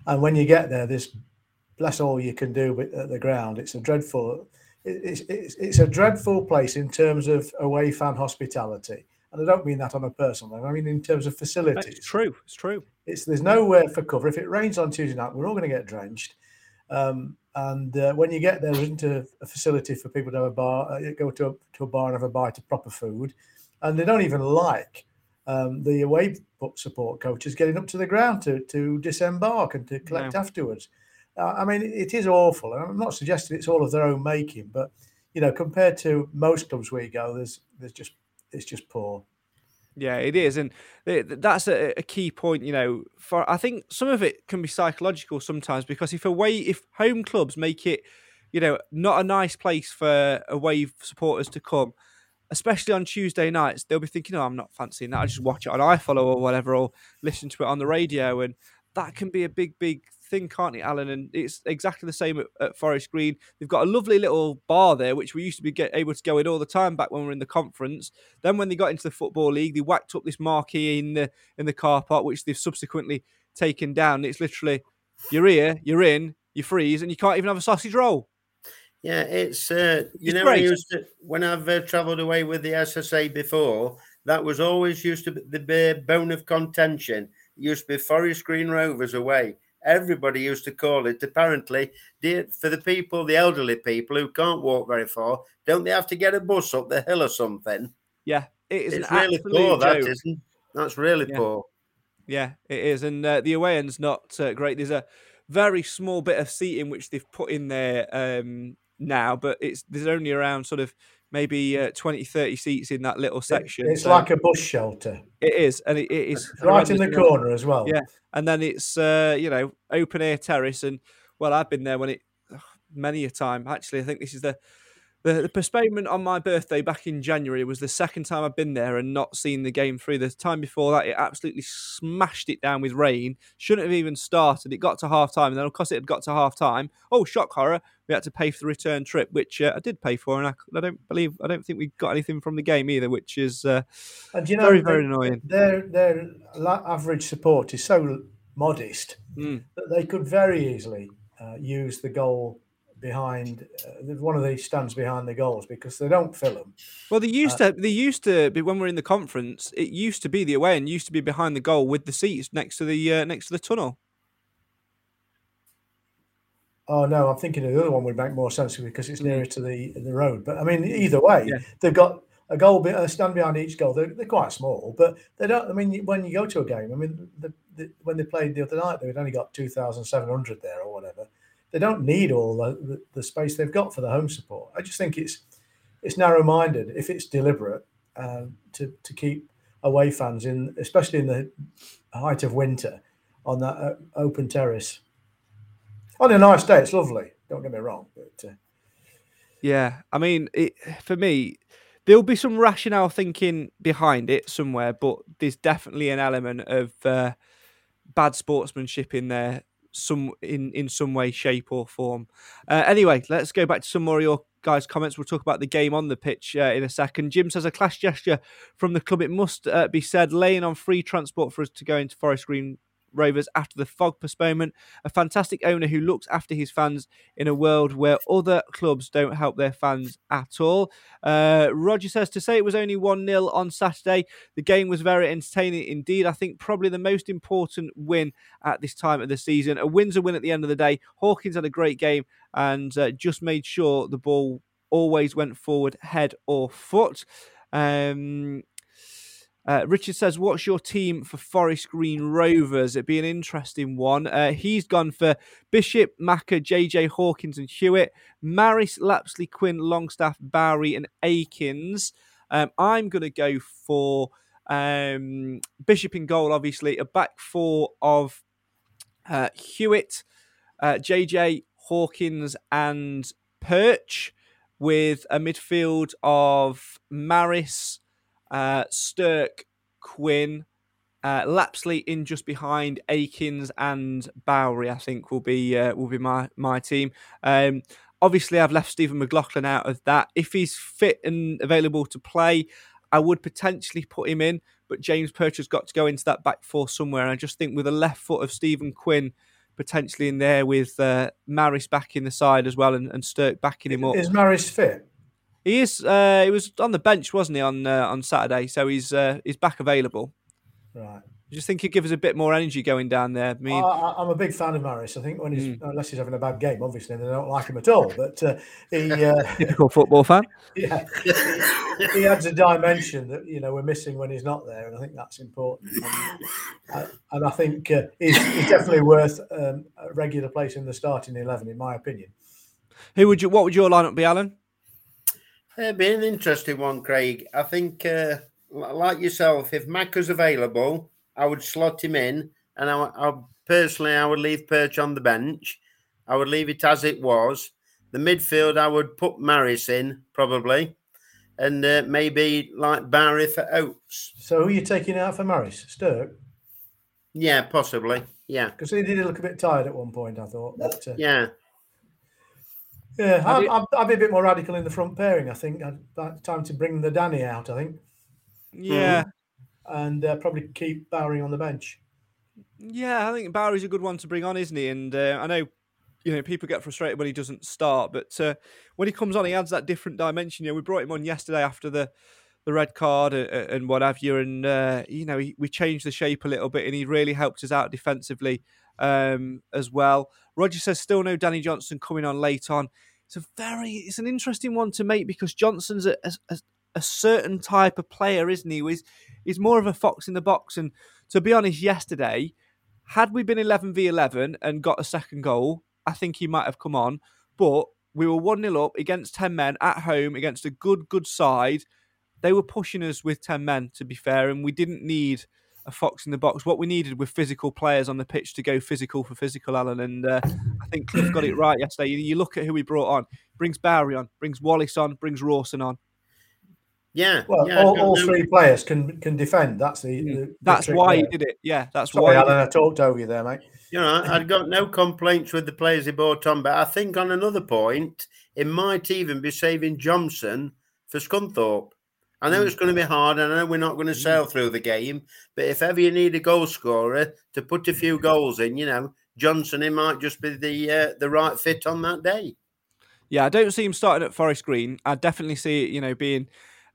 F: and when you get there, this bless all you can do with- at the ground. It's a dreadful, it- it's it's it's a dreadful place in terms of away fan hospitality, and I don't mean that on a personal level. I mean in terms of facilities.
A: It's true. It's true.
F: It's there's nowhere for cover. If it rains on Tuesday night, we're all going to get drenched. Um, and uh, when you get there, there isn't a, a facility for people to have a bar, uh, go to a, to a bar and have a bite of proper food, and they don't even like um, the away support coaches getting up to the ground to to disembark and to collect
A: No.
F: afterwards. Uh, I mean, it is awful. and I'm not suggesting it's all of their own making, but you know, compared to most clubs we go, there's there's just it's just poor.
A: Yeah, it is, and th- th- that's a, a key point. You know, for I think some of it can be psychological sometimes because if away, if home clubs make it, you know, not a nice place for away supporters to come, especially on Tuesday nights, they'll be thinking, "Oh, I'm not fancying that. I just watch it on iFollow or whatever, or listen to it on the radio," and that can be a big, big thing, can't it, Alan? And it's exactly the same at, at Forest Green. They've got a lovely little bar there, which we used to be get, able to go in all the time back when we were in the conference. Then when they got into the football league, they whacked up this marquee in the in the car park, which they've subsequently taken down. It's literally you're here, you're in, you freeze, and you can't even have a sausage roll.
E: Yeah, it's uh, you
A: It's
E: know I used to when I've uh, travelled away with the SSA before. That was always used to be the bone of contention. It used to be Forest Green Rovers away, everybody used to call it. Apparently, for the people, the elderly people who can't walk very far, don't they have to get a bus up the hill or something?
A: Yeah, it is
E: It's really poor, that
A: joke.
E: isn't. That's really
A: Yeah.
E: poor.
A: Yeah, it is, and uh, the away end's not uh, great. There's a very small bit of seating which they've put in there um, now, but it's there's only around sort of maybe uh, 20, 30 seats in that little section.
F: It's
A: so
F: like a bus shelter.
A: it is, and it, it is
F: Right in the corner as well.
A: Yeah, and then it's uh, you know open air terrace, and well, I've been there when it many a time. Actually, I think this is the the, the postponement on my birthday back in January was the second time I've been there and not seen the game through. The time before that, it absolutely smashed it down with rain. Shouldn't have even started. It got to half time, and then of course it had got to half time. Oh, shock horror! We had to pay for the return trip, which uh, I did pay for, and I, I don't believe I don't think we got anything from the game either, which is uh,
F: And you know,
A: very very annoying.
F: Their their average support is so modest
A: Mm.
F: that they could very easily uh, use the goal behind uh, one of these stands behind the goals because they don't fill them.
A: Well, they used to. They used to be when we are in the conference. It used to be the away and used to be behind the goal with the seats next to the uh, next to the tunnel.
F: Oh no, I'm thinking the other one would make more sense because it's nearer to the the road. But I mean, either way, they've got a goal, a stand behind each goal. They're, they're quite small, but they don't. I mean, when you go to a game, I mean, the, the, when they played the other night, they'd only got two thousand seven hundred there or whatever. They don't need all the, the, space they've got for the home support. I just think it's it's narrow minded if it's deliberate um, to to keep away fans in, especially in the height of winter, on that uh, open terrace. On a nice day, it's lovely. Don't get me wrong, but uh,
A: Yeah, I mean, it, for me, there'll be some rationale thinking behind it somewhere, but there's definitely an element of uh, bad sportsmanship in there, some in in some way, shape, or form. Uh, anyway, let's go back to some more of your guys' comments. We'll talk about the game on the pitch uh, in a second. Jim says a class gesture from the club. It must uh, be said, laying on free transport for us to go into Forest Green Rovers after the fog postponement. A fantastic owner who looks after his fans in a world where other clubs don't help their fans at all. Uh, Roger says to say it was only 1 0 on Saturday, the game was very entertaining indeed. I think probably the most important win at this time of the season. A win's a win at the end of the day. Hawkins had a great game and uh, just made sure the ball always went forward, head or foot. Um, uh, Richard says, "What's your team for Forest Green Rovers? It'd be an interesting one." Uh, he's gone for Bishop, Macca, JJ Hawkins, and Hewitt, Maris, Lapsley, Quinn, Longstaff, Bowery, and Akins. Um, I'm going to go for um, Bishop in goal. Obviously, a back four of uh, Hewitt, uh, JJ Hawkins, and Perch, with a midfield of Maris uh, Stirk, Quinn, uh, Lapsley in just behind Akins and Bowery. I think will be uh, will be my my team. Um, obviously, I've left Stephen McLaughlin out of that. If he's fit and available to play, I would potentially put him in. But James Perch has got to go into that back four somewhere. And I just think with a left foot of Stephen Quinn potentially in there with uh, Maris back in the side as well and, and Stirk backing him up.
F: is Maris fit?
A: He is. Uh, he was on the bench, wasn't he, on uh, on Saturday? So he's uh, he's back available.
F: Right.
A: I just think he'd give us a bit more energy going down there. I mean,
F: I, I'm a big fan of Maris. I think when he's
A: Hmm.
F: unless he's having a bad game, obviously they don't like him at all. But uh, he, [LAUGHS] uh,
A: typical football fan. [LAUGHS]
F: yeah, he, he adds a dimension that you know we're missing when he's not there, and I think that's important. And, uh, and I think uh, he's, he's definitely worth um, a regular place in the starting eleven, in my opinion.
A: Who would you? What would your lineup be, Alan?
E: It'd be an interesting one, Craig. I think, uh, like yourself, if Mac was available, I would slot him in, and I, I personally I would leave Perch on the bench. I would leave it as it was. The midfield, I would put Maris in probably, and uh, maybe like Bowery for Oates.
F: So who are you taking out for Maris? Stirk,
E: Yeah, possibly. Yeah,
F: because he did look a bit tired at one point. I thought. But, uh,
E: yeah.
F: Yeah, I'd, I'd, I'd be a bit more radical in the front pairing. I think I'd, I'd time to bring the Danny out. I think,
A: Yeah,
F: and uh, probably keep Bowery on the bench.
A: yeah. I think Bowery's a good one to bring on, isn't he? And uh, I know, you know, people get frustrated when he doesn't start, but uh, when he comes on, he adds that different dimension. You know, we brought him on yesterday after the the red card and, and what have you, and uh, you know, he, we changed the shape a little bit, and he really helped us out defensively. um, as well. Roger says still no Danny Johnson coming on late on. It's a very, it's an interesting one to make because Johnson's a, a, a certain type of player, isn't he? He's, he's more of a fox in the box. And to be honest, yesterday, had we been 11 v 11 and got a second goal, I think he might have come on. But we were 1 0 up against 10 men at home against a good, good side. They were pushing us with 10 men, to be fair, and we didn't need a fox in the box. What we needed were physical players on the pitch to go physical for physical, Alan. And uh, I think Cliff got it right yesterday. You, you, look at who he brought on. Brings Bowery on, brings Wallace on, brings Rawson on.
E: Yeah.
F: Well,
E: yeah,
F: all, all three players can can defend. That's the.
A: Mm.
F: the
A: that's
F: the
A: why
F: there.
A: he did it. Yeah, that's
F: Sorry,
A: why.
F: Alan, I talked over you there, mate.
E: You know, I'd got no complaints with the players he brought on, but I think on another point, it might even be saving Johnson for Scunthorpe. I know it's going to be hard. I know we're not going to sail through the game, but if ever you need a goal scorer to put a few goals in, you know, Johnson, he might just be the uh, the right fit on that day.
A: Yeah, I don't see him starting at Forest Green. I definitely see it, you know, being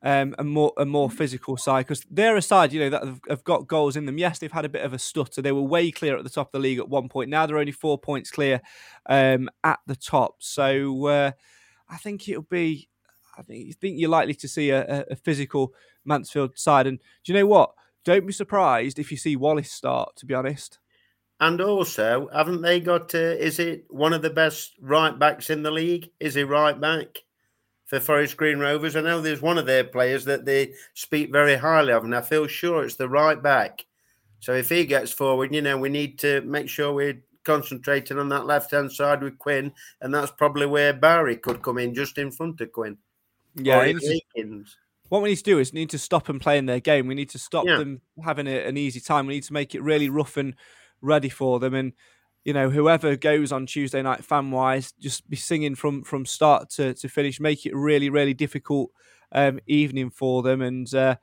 A: um, a more a more physical side because they're a side, you know, that have, have, got goals in them. Yes, they've had a bit of a stutter. They were way clear at the top of the league at one point. Now they're only four points clear um, at the top. So uh, I think it'll be. I think, think you're likely to see a, a, physical Mansfield side. And do you know what? Don't be surprised if you see Wallace start. To be honest.
E: And also, haven't they got? Uh, is it one of the best right backs in the league? Is he right back? for Forest Green Rovers. I know there's one of their players that they speak very highly of, and I feel sure it's the right back. So if he gets forward, you know, we need to make sure we're concentrating on that left hand side with Quinn, and that's probably where Bowery could come in just in front of Quinn.
A: Yeah, what we need to do is need to stop them playing their game. We need to stop yeah. them having a, an easy time. We need to make it really rough and ready for them. And you know, whoever goes on Tuesday night fan wise, just be singing from from start to, to finish, make it really, really difficult um, evening for them and uh,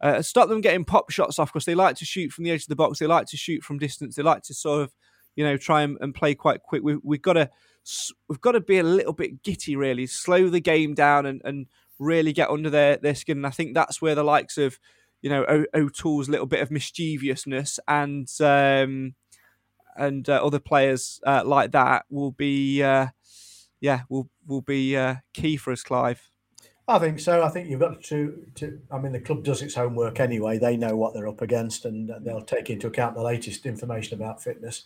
A: uh, stop them getting pop shots off because they like to shoot from the edge of the box. They like to shoot from distance. They like to sort of, you know, try and, and play quite quick. We, we've got to we've got to be a little bit gitty, really, slow the game down and, and really get under their, their skin. And I think that's where the likes of, you know, o- O'Toole's little bit of mischievousness and um, and uh, other players uh, like that will be, uh, yeah, will will be uh, key for us, Clive.
F: I think so. I think you've got to, to. I mean, the club does its homework anyway. They know what they're up against, and they'll take into account the latest information about fitness.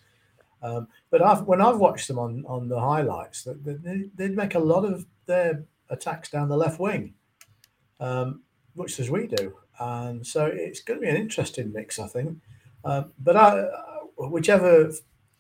F: Um, but I've, when I've watched them on, on the highlights, they, they make a lot of their attacks down the left wing, um, much as we do. And so it's going to be an interesting mix, I think. Um, but I, whichever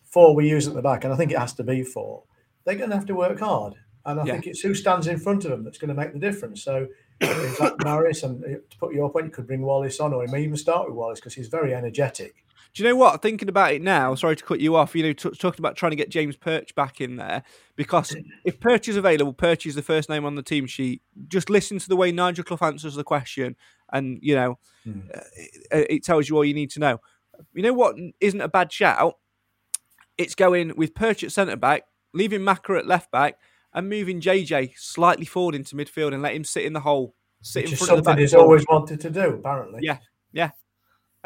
F: four we use at the back, and I think it has to be four, they're going to have to work hard. And I yeah. think it's who stands in front of them that's going to make the difference. So, Zach Morris, and uh, to put your point, you could bring Wallace on, or he may even start with Wallace because he's very energetic.
A: Do you know what? Thinking about it now, sorry to cut you off. You know, t- talking about trying to get James Perch back in there because if Perch is available, Perch is the first name on the team sheet. Just listen to the way Nigel Clough answers the question, and you know, uh, it, it tells you all you need to know. You know what isn't a bad shout? It's going with Perch at centre back, leaving Macca at left back, and moving JJ slightly forward into midfield and let him sit in the hole, sit
F: Which
A: in front
F: of the back. he's always wanted to do, apparently.
A: Yeah, yeah.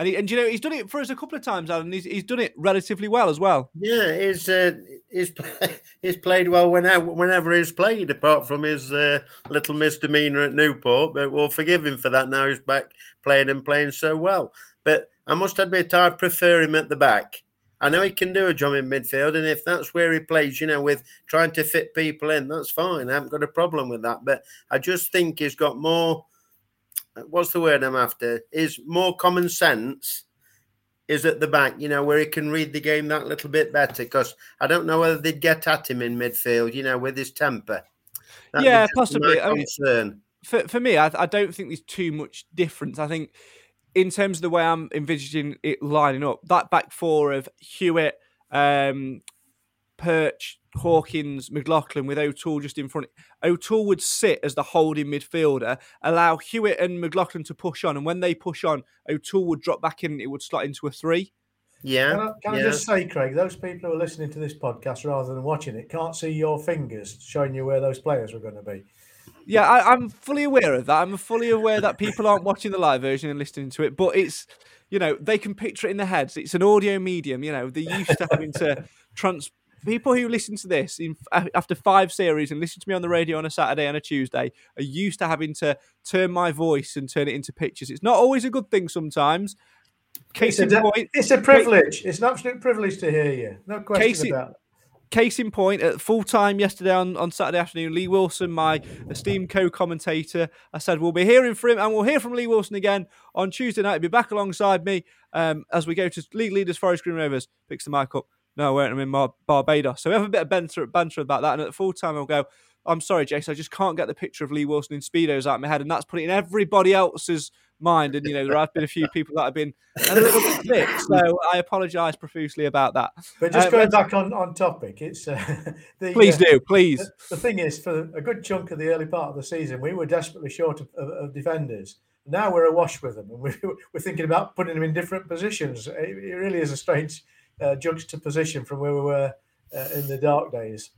A: And, he, and you know he's done it for us a couple of times, Alan. He's, he's done it relatively well as well.
E: Yeah, he's uh, he's [LAUGHS] he's played well whenever whenever he's played, apart from his uh, little misdemeanor at Newport. But we'll forgive him for that. Now he's back playing and playing so well. But I must admit, I prefer him at the back. I know he can do a job in midfield, and if that's where he plays, you know, with trying to fit people in, that's fine. I haven't got a problem with that. But I just think he's got more. What's the word I'm after? Is more common sense is at the back, you know, where he can read the game that little bit better. Because I don't know whether they'd get at him in midfield, you know, with his temper.
A: That'd yeah, possibly. I mean, for for me, I, I don't think there's too much difference. I think in terms of the way I'm envisaging it lining up, that back four of Hewitt, um, Perch, Hawkins, McLaughlin with O'Toole just in front. O'Toole would sit as the holding midfielder, allow Hewitt and McLaughlin to push on, and when they push on, O'Toole would drop back in. It would slot into a three.
E: Yeah.
F: Can, I, can
E: yeah.
F: I, just say, Craig, those people who are listening to this podcast rather than watching it can't see your fingers showing you where those players were going to be.
A: Yeah, I, I'm fully aware of that. I'm fully aware that people aren't watching the live version and listening to it, but it's you know they can picture it in their heads. It's an audio medium. You know they're used to having to [LAUGHS] trans. People who listen to this in, after five series and listen to me on the radio on a Saturday and a Tuesday are used to having to turn my voice and turn it into pictures. It's not always a good thing sometimes.
F: Case it's, a, point, it's a privilege. It's an absolute privilege to hear you. No question case about it
A: case in point, at full time yesterday on, on Saturday afternoon, Lee Wilson, my esteemed co commentator, I said, We'll be hearing from him and we'll hear from Lee Wilson again on Tuesday night. He'll be back alongside me um, as we go to League Leaders Forest Green Rovers. Picks the mic up. No, we're in Bar- Barbados. So we have a bit of banter, banter about that. And at full time, I'll go, I'm sorry, Jace, I just can't get the picture of Lee Wilson in Speedos out of my head. And that's putting in everybody else's mind. And, you know, there have been a few people that have been a little bit sick. So I apologise profusely about that.
F: But just uh, going back on, on topic, it's. Uh, [LAUGHS]
A: the, please uh, do, please.
F: The, the, thing is, for a good chunk of the early part of the season, we were desperately short of, of, of defenders. Now we're awash with them, and we're, [LAUGHS] we're thinking about putting them in different positions. It, it really is a strange uh, juxtaposition from where we were uh, in the dark days.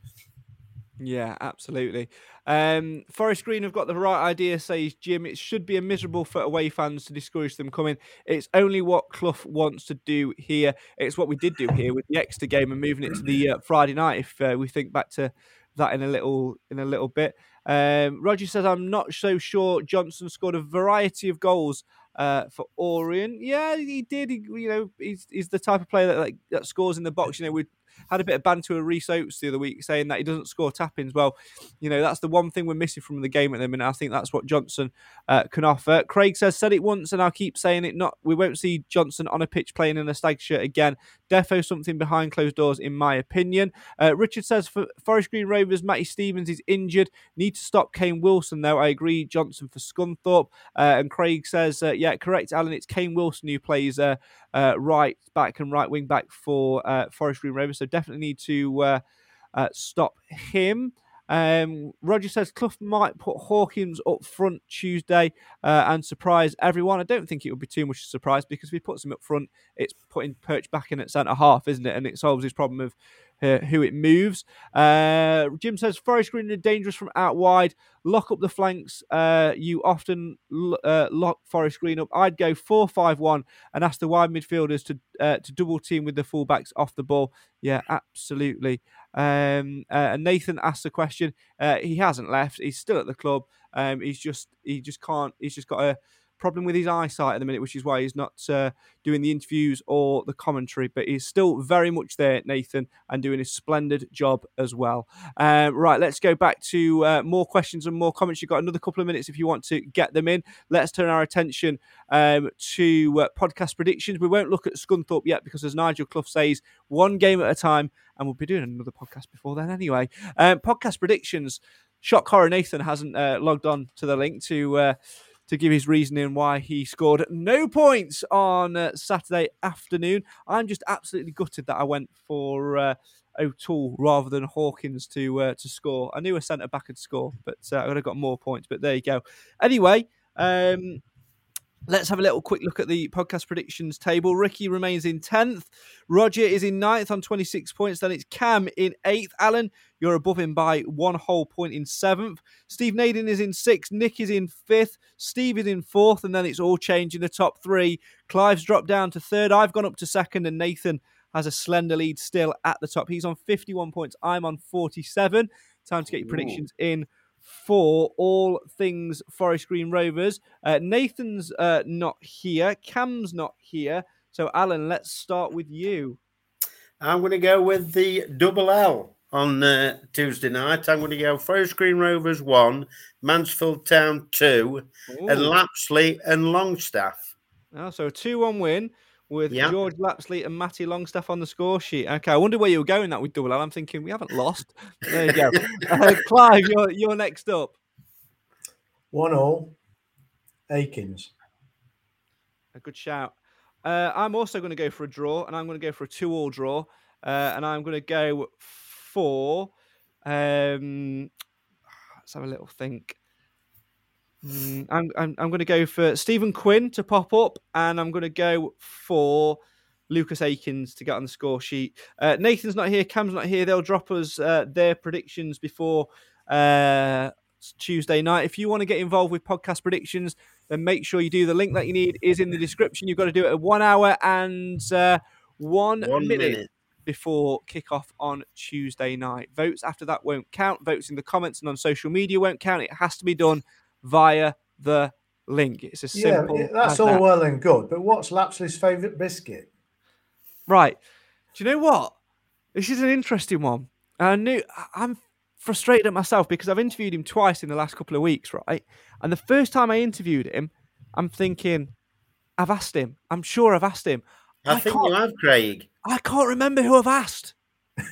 A: Yeah, absolutely. Um, Forest Green have got the right idea, says Jim. It should be a miserable for away fans to discourage them coming. It's only what Clough wants to do here. It's what we did do here with the Exeter game and moving it to the uh, Friday night. If uh, we think back to that in a little in a little bit. Um, Roger says, "I'm not so sure Johnson scored a variety of goals uh, for Orient. Yeah, he did. He, you know, he's, he's the type of player that like, that scores in the box. You know, we had a bit of banter with Rhys Oates the other week saying that he doesn't score tap-ins. Well, you know, that's the one thing we're missing from the game at the minute. I think that's what Johnson uh, can offer. Craig says, said it once and I'll keep saying it. Not We won't see Johnson on a pitch playing in a stag shirt again. Defo something behind closed doors, in my opinion. Uh, Richard says, for Forest Green Rovers, Matty Stevens is injured. Need to stop Kane Wilson, though. I agree. Johnson for Scunthorpe. Uh, and Craig says, uh, yeah, correct, Alan. It's Kane Wilson who plays uh, right back and right wing back for uh, Forest Green Rovers. So definitely need to uh, uh, stop him. Um, Roger says Clough might put Hawkins up front Tuesday uh, and surprise everyone. I don't think it would be too much a surprise because if he puts him up front, it's putting Perch back in at centre half, isn't it? And it solves his problem of uh, who it moves. Uh, Jim says Forest Green are dangerous from out wide. Lock up the flanks. Uh, you often uh, lock Forest Green up. I'd go four-five-one and ask the wide midfielders to to double team with the fullbacks off the ball. Yeah, absolutely. Um, and Nathan asked a question. he hasn't left. He's still at the club. Um, he's just he just can't. He's just got a problem with his eyesight at the minute, which is why he's not uh, doing the interviews or the commentary. But he's still very much there, Nathan, and doing a splendid job as well. Uh, right, let's go back to uh, more questions and more comments. You've got another couple of minutes if you want to get them in. Let's turn our attention um, to uh, podcast predictions. We won't look at Scunthorpe yet because, as Nigel Clough says, one game at a time. And we'll be doing another podcast before then anyway. Um, podcast predictions. Shock Horror Nathan hasn't uh, logged on to the link to uh, to give his reasoning why he scored no points on uh, Saturday afternoon. I'm just absolutely gutted that I went for uh, O'Toole rather than Hawkins to uh, to score. I knew a centre back could score, but uh, I would have got more points. But there you go. Anyway. Um, Let's have a little quick look at the podcast predictions table. Ricky remains in 10th. Roger is in ninth on 26 points. Then it's Cam in 8th. Alan, you're above him by one whole point in 7th. Steve Naden is in 6th. Nick is in 5th. Steve is in 4th. And then it's all changed in the top three. Clive's dropped down to 3rd. I've gone up to 2nd. And Nathan has a slender lead still at the top. He's on 51 points. I'm on 47. Time to get your predictions in for all things Forest Green Rovers. Uh, Nathan's uh, not here. Cam's not here. So, Alan, let's start with you.
E: I'm going to go with the double L on uh, Tuesday night. I'm going to go Forest Green Rovers 1, Mansfield Town 2, Ooh. and Lapsley and Longstaff.
A: Oh, so a 2 1 win with yep. George Lapsley and Matty Longstaff on the score sheet. Okay, I wonder where you were going that with double L. I'm thinking we haven't lost. There you go. [LAUGHS] uh, Clive, you're, you're next up.
F: One all, Akins.
A: A good shout. Uh, I'm also going to go for a draw, and I'm going to go for a two-all draw, uh, and I'm going to go for. Um, let's have a little think. Mm, I'm, I'm, I'm going to go for Stephen Quinn to pop up, and I'm going to go for Lucas Akins to get on the score sheet. Uh, Nathan's not here, Cam's not here. They'll drop us uh, their predictions before uh, Tuesday night. If you want to get involved with podcast predictions, then make sure you do. The link that you need is in the description. You've got to do it at one hour and uh, one,
E: One
A: minute,
E: minute.
A: Before kickoff on Tuesday night. Votes after that won't count. Votes in the comments and on social media won't count. It has to be done via the link. It's as
F: Yeah,
A: simple.
F: yeah, that's all
A: that.
F: well and good. But what's Lapsley's favourite biscuit?
A: Right. Do you know what? This is an interesting one. I knew I'm frustrated at myself because I've interviewed him twice in the last couple of weeks, right? And the first time I interviewed him, I'm thinking, I've asked him. I'm sure I've asked him.
E: I, think you have, Craig.
A: I can't remember who I've asked.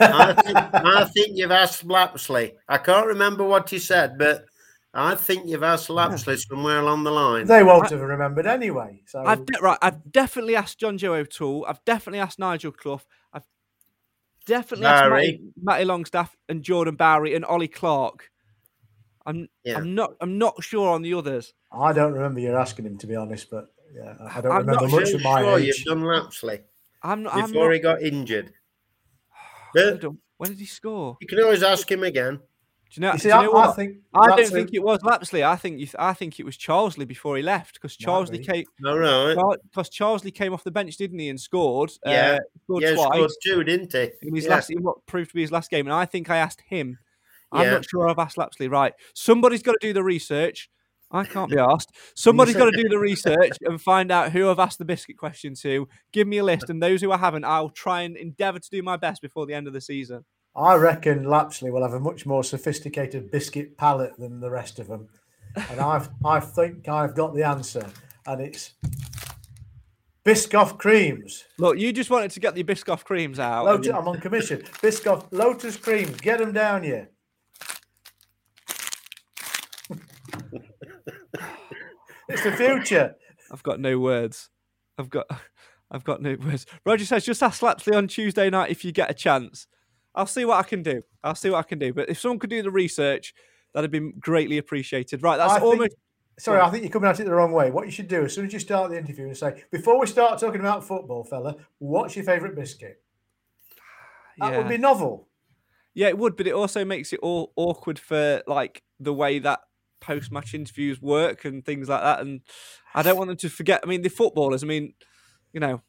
E: I think, I think you've asked Lapsley. I can't remember what you said, but I think you've asked Lapsley somewhere along the line.
F: They won't have remembered anyway. So
A: I've de- right. I've definitely asked John Joe O'Toole. I've definitely asked Nigel Clough. I've definitely asked Matty, Matty Longstaff and Jordan Bowery and Ollie Clark. I'm
E: Yeah.
A: I'm not I'm not sure on the others.
F: I don't remember you asking him to be honest, but yeah, I don't
A: I'm
F: remember
A: not
F: much
E: Sure,
F: of my
E: sure
F: age.
E: you've done Lapsley
A: I'm not. I'm
E: before
A: not
E: he got injured. [SIGHS]
A: hold
E: But
A: when did he score?
E: you can always ask him again.
A: Do you know?
F: You
A: do
F: see,
A: you
F: I,
A: know
F: I
A: what?
F: think
A: I don't think it was Lapsley. I think you. Th- I think it was Charsley before he left because Charsley
F: be.
A: came.
E: All right.
A: Because Charsley came off the bench, didn't he, and scored?
E: Yeah.
A: uh, scored
E: yeah,
A: twice.
E: scored two, didn't he?
A: in his
E: Yeah.
A: last in what proved to be his last game. And I think I asked him. I'm
E: Yeah.
A: not sure I've asked Lapsley. Right. Somebody's got to do the research. I can't be [LAUGHS] asked. Somebody's got to do the research and find out who I've asked the biscuit question to. Give me a list, and those who I haven't, I'll try and endeavour to do my best before the end of the season.
F: I reckon Lapsley will have a much more sophisticated biscuit palate than the rest of them, and I've I think I've got the answer, and it's Biscoff creams.
A: Look, you just wanted to get the Biscoff creams out.
F: Lotus,
A: you-
F: I'm on commission. Biscoff Lotus creams. Get them down here. It's the future. [LAUGHS]
A: I've got no words. I've got [LAUGHS] I've got no words. Roger says just ask Lapsley on Tuesday night if you get a chance. I'll see what I can do. I'll see what I can do. But if someone could do the research, that'd be greatly appreciated. Right, that's
F: I think-
A: almost
F: Sorry, I think you're coming at it the wrong way. What you should do as soon as you start the interview and say, before we start talking about football, fella, what's your favourite biscuit? [SIGHS] That
A: yeah.
F: would be novel.
A: Yeah, it would, but it also makes it all awkward for like the way that post-match interviews work and things like that. And I don't want them to forget. I mean, the footballers. I mean, you know,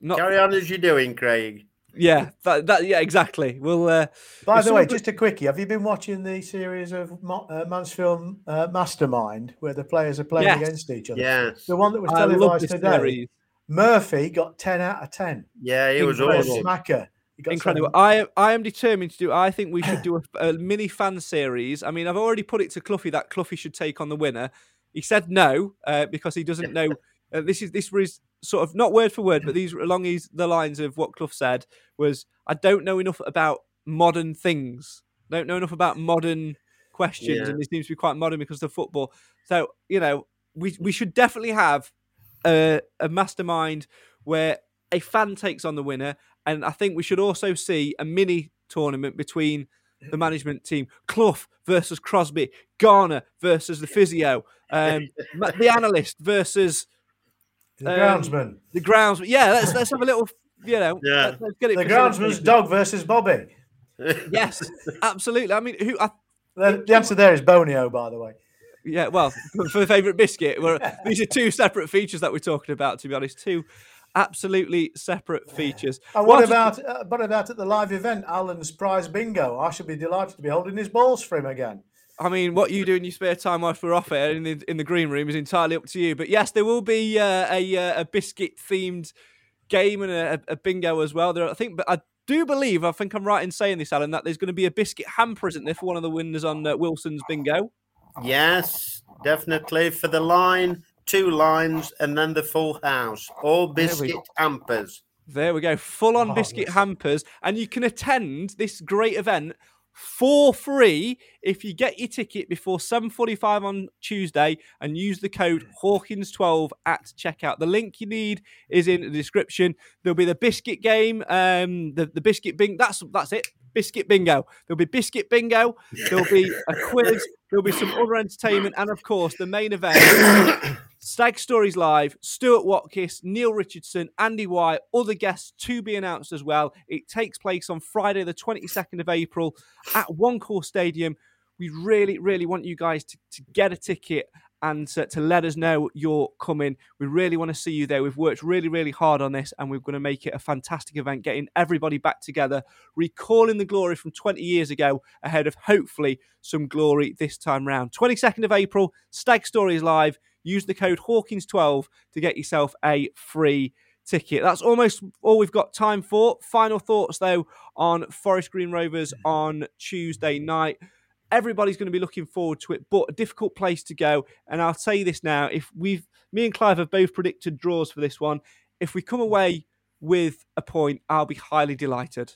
A: not
E: Carry on as you're doing, Craig.
A: yeah, that, that yeah, exactly. We'll. Uh,
F: By the way,
A: someone
F: just a quickie. Have you been watching the series of Mo- uh, Mansfield uh, Mastermind where the players are playing
A: Yes.
F: against each other?
E: Yeah,
F: The one that was televised today.
A: series.
F: Murphy got 10 out of 10.
E: yeah, he was
A: Incredible.
E: awesome.
F: Smacker.
A: Incredible.
F: seven.
A: I I am determined to do. I think we should do a, a mini fan series. I mean, I've already put it to Cluffy that Cluffy should take on the winner. He said no uh, because he doesn't know. Uh, this is this was sort of not word for word, but these along his, the lines of what Clough said was, "I don't know enough about modern things. Don't know enough about modern questions,
E: Yeah.
A: and this seems to be quite modern because of football. So you know, we we should definitely have a, a mastermind where a fan takes on the winner, and I think we should also see a mini tournament between the management team, Clough versus Crosby, Garner versus the physio, um, [LAUGHS] the analyst versus
F: The
A: um,
F: groundsman.
A: the groundsman. Yeah, let's let's have a little. You know,
E: Yeah.
A: let's, let's get it.
F: The groundsman's dog versus Bobby. [LAUGHS]
A: Yes, absolutely. I mean, who? I,
F: The, the answer there is Bonio, by the way.
A: Yeah, well, for- for the favourite biscuit, we're, [LAUGHS] these are two separate features that we're talking about. To be honest, two absolutely separate features.
F: And what
A: What-
F: about uh, what about at the live event, Alan's prize bingo? I should be delighted to be holding his balls for him again.
A: I mean, what you do in your spare time whilst we're off air in the, in the green room is entirely up to you. But yes, there will be uh, a uh, a biscuit themed game and a, a bingo as well. There, I think, but I do believe, I think I'm right in saying this, Alan, that there's going to be a biscuit hamper, isn't there, for one of the winners on uh, Wilson's bingo?
E: Yes, definitely for the line, two lines, and then the full house. All biscuit hampers.
A: There we go. Full on
F: Oh,
A: biscuit
F: yes.
A: hampers. And you can attend this great event for free if you get your ticket before 7.45 on Tuesday and use the code Hawkins12 at checkout. The link you need is in the description. There'll be the biscuit game, um, the, the biscuit bing. That's that's it. Biscuit bingo. There'll be biscuit bingo. There'll be a quiz. [LAUGHS] There'll be some other entertainment, and of course, the main event. [COUGHS] [COUGHS] Stag Stories Live, Stuart Watkiss, Neil Richardson, Andy White, other guests to be announced as well. It takes place on Friday, the 22nd of April at One Call Stadium.
G: We really, really want you guys to, to get a ticket and to, to let us know you're coming. We really want to see you there. We've worked really, really hard on this and we're going to make it a fantastic event, getting everybody back together, recalling the glory from 20 years ago ahead of hopefully some glory this time round. 22nd of April, Stag Stories Live. Use the code Hawkins12 to get yourself a free ticket. That's almost all we've got time for. Final thoughts, though, on Forest Green Rovers on Tuesday night everybody's going to be looking forward to it, but a difficult place to go. And I'll say this now: if we've me and Clive have both predicted draws for this one, if we come away with a point, I'll be highly delighted.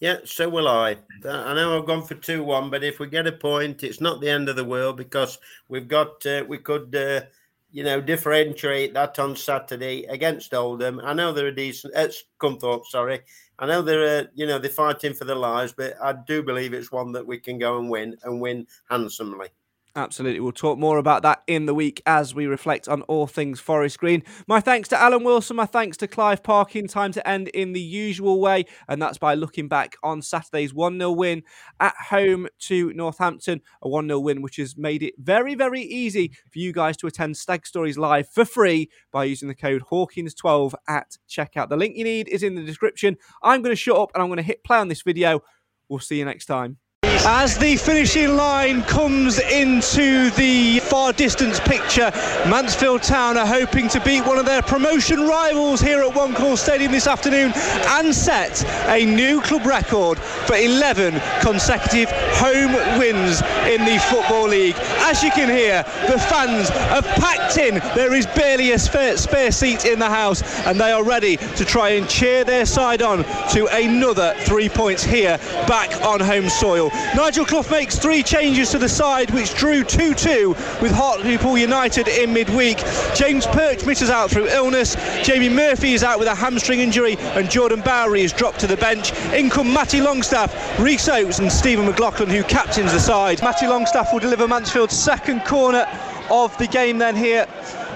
E: Yeah, so will I. I know I've gone for two one, but if we get a point, it's not the end of the world because we've got uh, we could. Uh, you know, differentiate that on Saturday against Oldham. I know they're a decent, It's Scunthorpe, sorry. I know they're, uh, you know, they're fighting for their lives, but I do believe it's one that we can go and win and win handsomely.
G: Absolutely. We'll talk more about that in the week as we reflect on all things Forest Green. My thanks to Alan Wilson. My thanks to Clive Parkin. Time to end in the usual way, and that's by looking back on Saturday's 1 0 win at home to Northampton. A 1 0 win, which has made it very, very easy for you guys to attend Stag Stories Live for free by using the code Hawkins12 at checkout. The link you need is in the description. I'm going to shut up and I'm going to hit play on this video. We'll see you next time.
A: As the finishing line comes into the far distance picture, Mansfield Town are hoping to beat one of their promotion rivals here at One Call Stadium this afternoon and set a new club record for 11 consecutive home wins in the Football League. As you can hear, the fans have packed in. There is barely a spare, spare seat in the house, and they are ready to try and cheer their side on to another three points here back on home soil. Nigel Clough makes three changes to the side, which drew 2 2 with Hartlepool United in midweek. James Perch misses out through illness. Jamie Murphy is out with a hamstring injury, and Jordan Bowery is dropped to the bench. In come Matty Longstaff, Rhys Oates, and Stephen McLaughlin, who captains the side. Matty Longstaff will deliver Mansfield's second corner of the game then here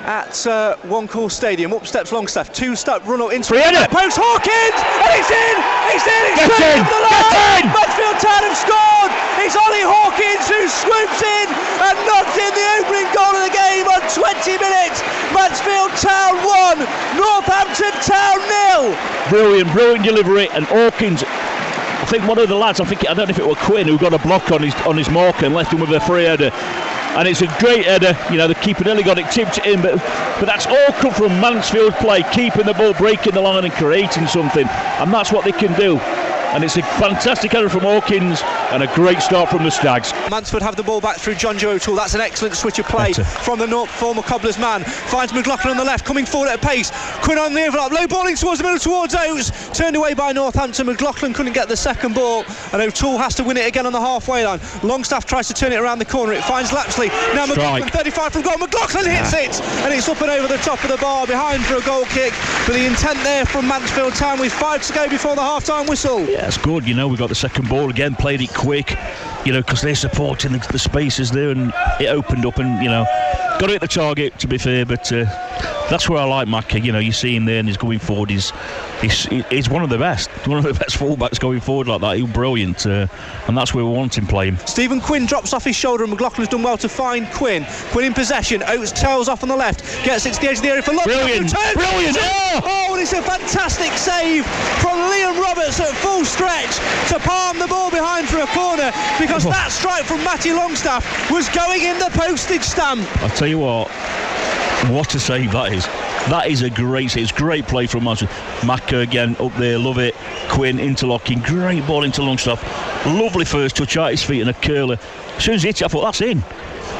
A: at uh, One Call Stadium. Up steps Longstaff, two step run up into
C: the
A: post Hawkins, and it's in, it's in, it's
C: Get in,
A: the
C: get in.
A: Mansfield Town have scored. It's Ollie Hawkins who swoops in and knocks in the opening goal of the game on 20 minutes. Mansfield Town one, Northampton Town nil.
C: Brilliant, brilliant delivery, and Hawkins. I think one of the lads, I think I don't know if it was Quinn, who got a block on his on his marker and left him with a free header. And it's a great header. You know, the keeper nearly got it tipped in, but but that's all come from Mansfield play, keeping the ball, breaking the line, and creating something. And that's what they can do. And it's a fantastic header from Hawkins and a great start from the Stags.
A: Mansfield have the ball back through John Joe O'Toole. That's an excellent switch of play
C: Better.
A: from the North, former Cobbler's man. Finds McLaughlin on the left, coming forward at a pace. Quinn on the overlap, low balling towards the middle towards Oates. Turned away by Northampton. McLaughlin couldn't get the second ball, and O'Toole has to win it again on the halfway line. Longstaff tries to turn it around the corner. It finds Lapsley. Now McLaughlin, 35 from goal. McLaughlin hits ah. it, and it's up and over the top of the bar behind for a goal kick. But the intent there from Mansfield Town with five to go before the half-time whistle.
C: Yeah, it's good. You know, we got the second ball again, played it quick. You know, because they're supporting the, the spaces there, and it opened up, and you know, got to hit the target. To be fair, but uh, that's where I like Macca. You know, you see him there, and he's going forward. He's he's, he's one of the best, [LAUGHS] one of the best fullbacks going forward like that. He's brilliant, uh, and that's where we want him playing.
A: Stephen Quinn drops off his shoulder and McLaughlin's done well to find Quinn. Quinn in possession. Oates tails off on the left. Gets it to the edge of the area for Longstaff.
C: Brilliant,
A: Return.
C: brilliant, oh!
A: Oh, and it's a fantastic save from Liam Roberts at full stretch to palm the ball behind for a corner because that strike from Matty Longstaff was going in the postage stamp.
C: I tell you what, what a save that is. That is a great. It's great play from Manchester. Macca again up there, love it. Quinn interlocking, great ball into Longstaff. Lovely first touch out his feet and a curler. As soon as he hit it, I thought that's in.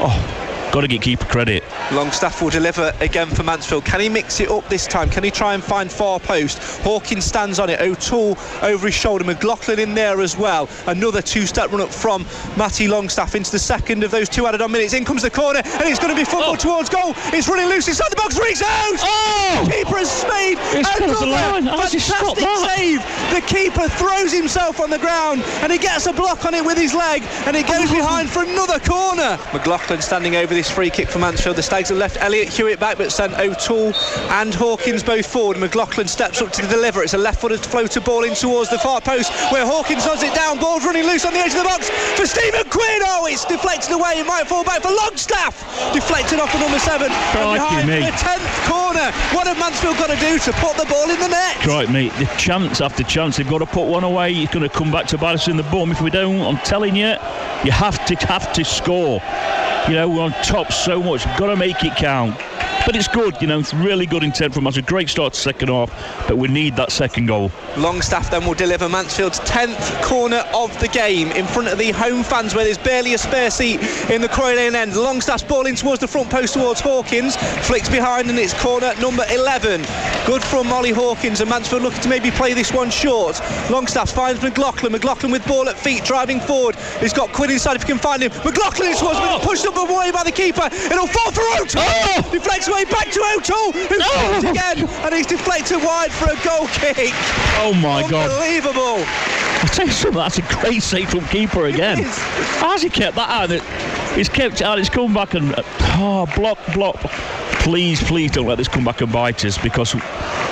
C: Oh, got to get keeper credit.
A: Longstaff will deliver again for Mansfield. Can he mix it up this time? Can he try and find far post? Hawkins stands on it. O'Toole over his shoulder. McLaughlin in there as well. Another two-step run up from Matty Longstaff into the second of those two added on minutes. In comes the corner, and it's going to be football
C: Oh.
A: towards goal. It's running loose inside the box. Rhys Oates.
C: Oh!
A: Keeper has
B: speed.
C: It's
B: and
C: crossed the line.
B: another
C: How's he stopped
B: fantastic save. The keeper throws himself on the ground and he gets a block on it with his leg and it goes oh, behind for another corner. McLaughlin standing over this free kick for Mansfield. The Stags have left Elliot Hewitt back but sent O'Toole and Hawkins both forward. McLaughlin steps up to deliver. It's a left-footed floater ball in towards the far post where Hawkins does it down. Ball's running loose on the edge of the box for Stephen Quinn. Oh, it's deflected away. It might fall back for Longstaff. Deflected off the number seven. And
C: Crikey
B: behind
C: me.
B: the tenth corner. What have Mansfield got to do to put the ball in the net?
C: Right, mate. The chance after chance, they've got to put one away. It's going to come back to in the bum. If we don't, I'm telling you, you have to have to score. You know, we're on top so much. Got to make it count. But it's good, you know. It's really good intent from us. A great start to second half, but we need that second goal.
B: Longstaff then will deliver Mansfield's 10th corner of the game in front of the home fans where there's barely a spare seat in the Quarry Lane end. Longstaff's ball in towards the front post towards Hawkins, flicks behind and it's corner number 11. Good from Ollie Hawkins and Mansfield looking to maybe play this one short. Longstaff finds McLaughlin, McLaughlin with ball at feet driving forward. He's got Quinn inside if he can find him. McLaughlin in towards
C: Oh.
B: pushed away by the keeper. It'll fall for O'Toole.
C: Oh.
B: Deflects away back to O'Toole who
C: Oh.
B: again and he's deflected wide for a goal kick.
C: Oh my God!
B: Unbelievable.
C: I tell you something, that's a great save from keeper again. How's he kept that out? He's kept it out. He's come back and oh, block, block. Please, please don't let this come back and bite us because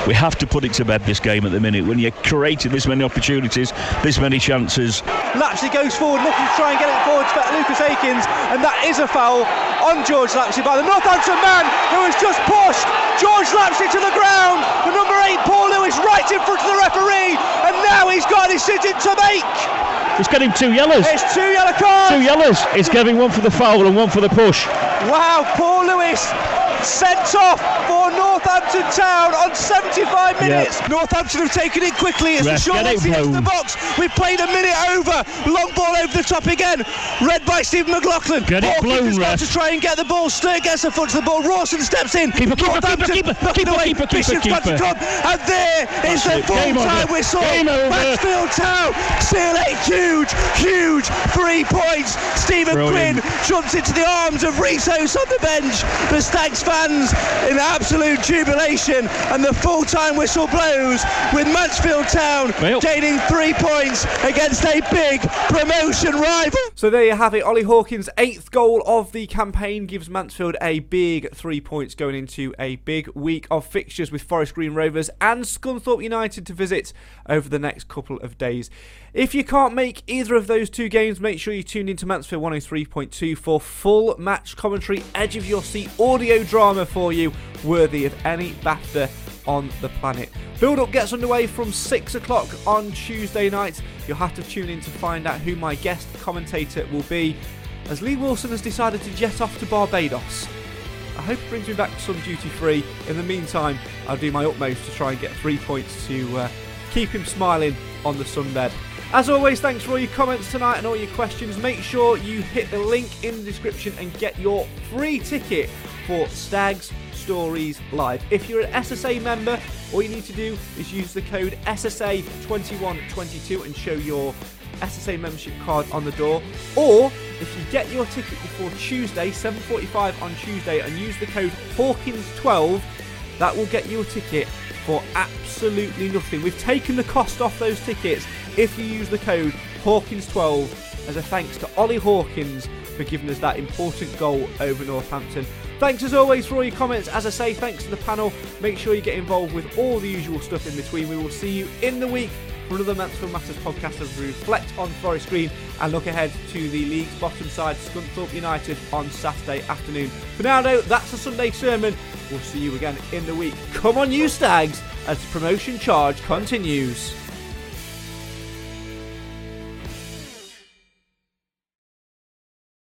C: we have to put it to bed this game at the minute. When you're creating this many opportunities, this many chances,
B: Lapsley goes forward looking to try and get it forward to Lucas Akins and that is a foul on George Lapsley by the Northampton man who has just pushed George Lapsley to the ground. The number eight Paul Lewis right in front of the referee and now he's got a decision to make.
C: it's getting two yellows.
B: It's two yellow cards.
C: Two yellows. It's giving one for the foul and one for the push.
B: Wow, Paul Lewis sent off for Northampton Town on 75 minutes. Northampton have taken it quickly as the
C: Ref,
B: short
C: it
B: into the box. We've played a minute over. Long ball over the top again. Read by Stephen McLaughlin.
C: Get it blown,
B: got to try and get the ball. Stir gets the foot to the ball. Rawson steps in.
C: Keeper, keeper,
B: Northampton
C: keeper, keeper, keeper,
B: away.
C: keeper, keeper,
B: Bishop's got to
C: keeper.
B: come. And there is
C: That's
B: the
C: it. Game
B: full time whistle.
C: Game over.
B: Mansfield Town seal a huge, huge three points. Stephen
C: Brilliant.
B: Quinn jumps into the arms of Resos on the bench. The Stags fans in absolute jubilation, and the full time whistle blows with Mansfield Town
C: Well.
B: gaining three points against a big promotion rival.
A: So there you have it. Ollie Hawkins' eighth goal of the campaign gives Mansfield a big three points going into a big week of fixtures with Forest Green Rovers and Scunthorpe United to visit over the next couple of days. If you can't make either of those two games, make sure you tune into Mansfield 103.2 for full match commentary, edge of your seat audio drama for you, worthy of any BAFTA on the planet. Build up gets underway from 6 o'clock on Tuesday night. You'll have to tune in to find out who my guest commentator will be, as Lee Wilson has decided to jet off to Barbados. I hope it brings me back some duty free. In the meantime, I'll do my utmost to try and get three points to uh, keep him smiling on the sunbed. As always, thanks for all your comments tonight and all your questions. Make sure you hit the link in the description and get your free ticket for Stags Stories Live. If you're an SSA member, all you need to do is use the code SSA2122 and show your SSA membership card on the door. Or if you get your ticket before Tuesday, 7:45 on Tuesday, and use the code Hawkins12, that will get you a ticket for absolutely nothing. We've taken the cost off those tickets if you use the code Hawkins12 as a thanks to Ollie Hawkins for giving us that important goal over Northampton. Thanks as always for all your comments. As I say, thanks to the panel. Make sure you get involved with all the usual stuff in between. We will see you in the week for another Mansfield Matters podcast as we reflect on Forest Green and look ahead to the league's bottom side, Scunthorpe United, on Saturday afternoon. For now, though, that's the Sunday sermon. We'll see you again in the week. Come on, you stags, as the promotion charge continues.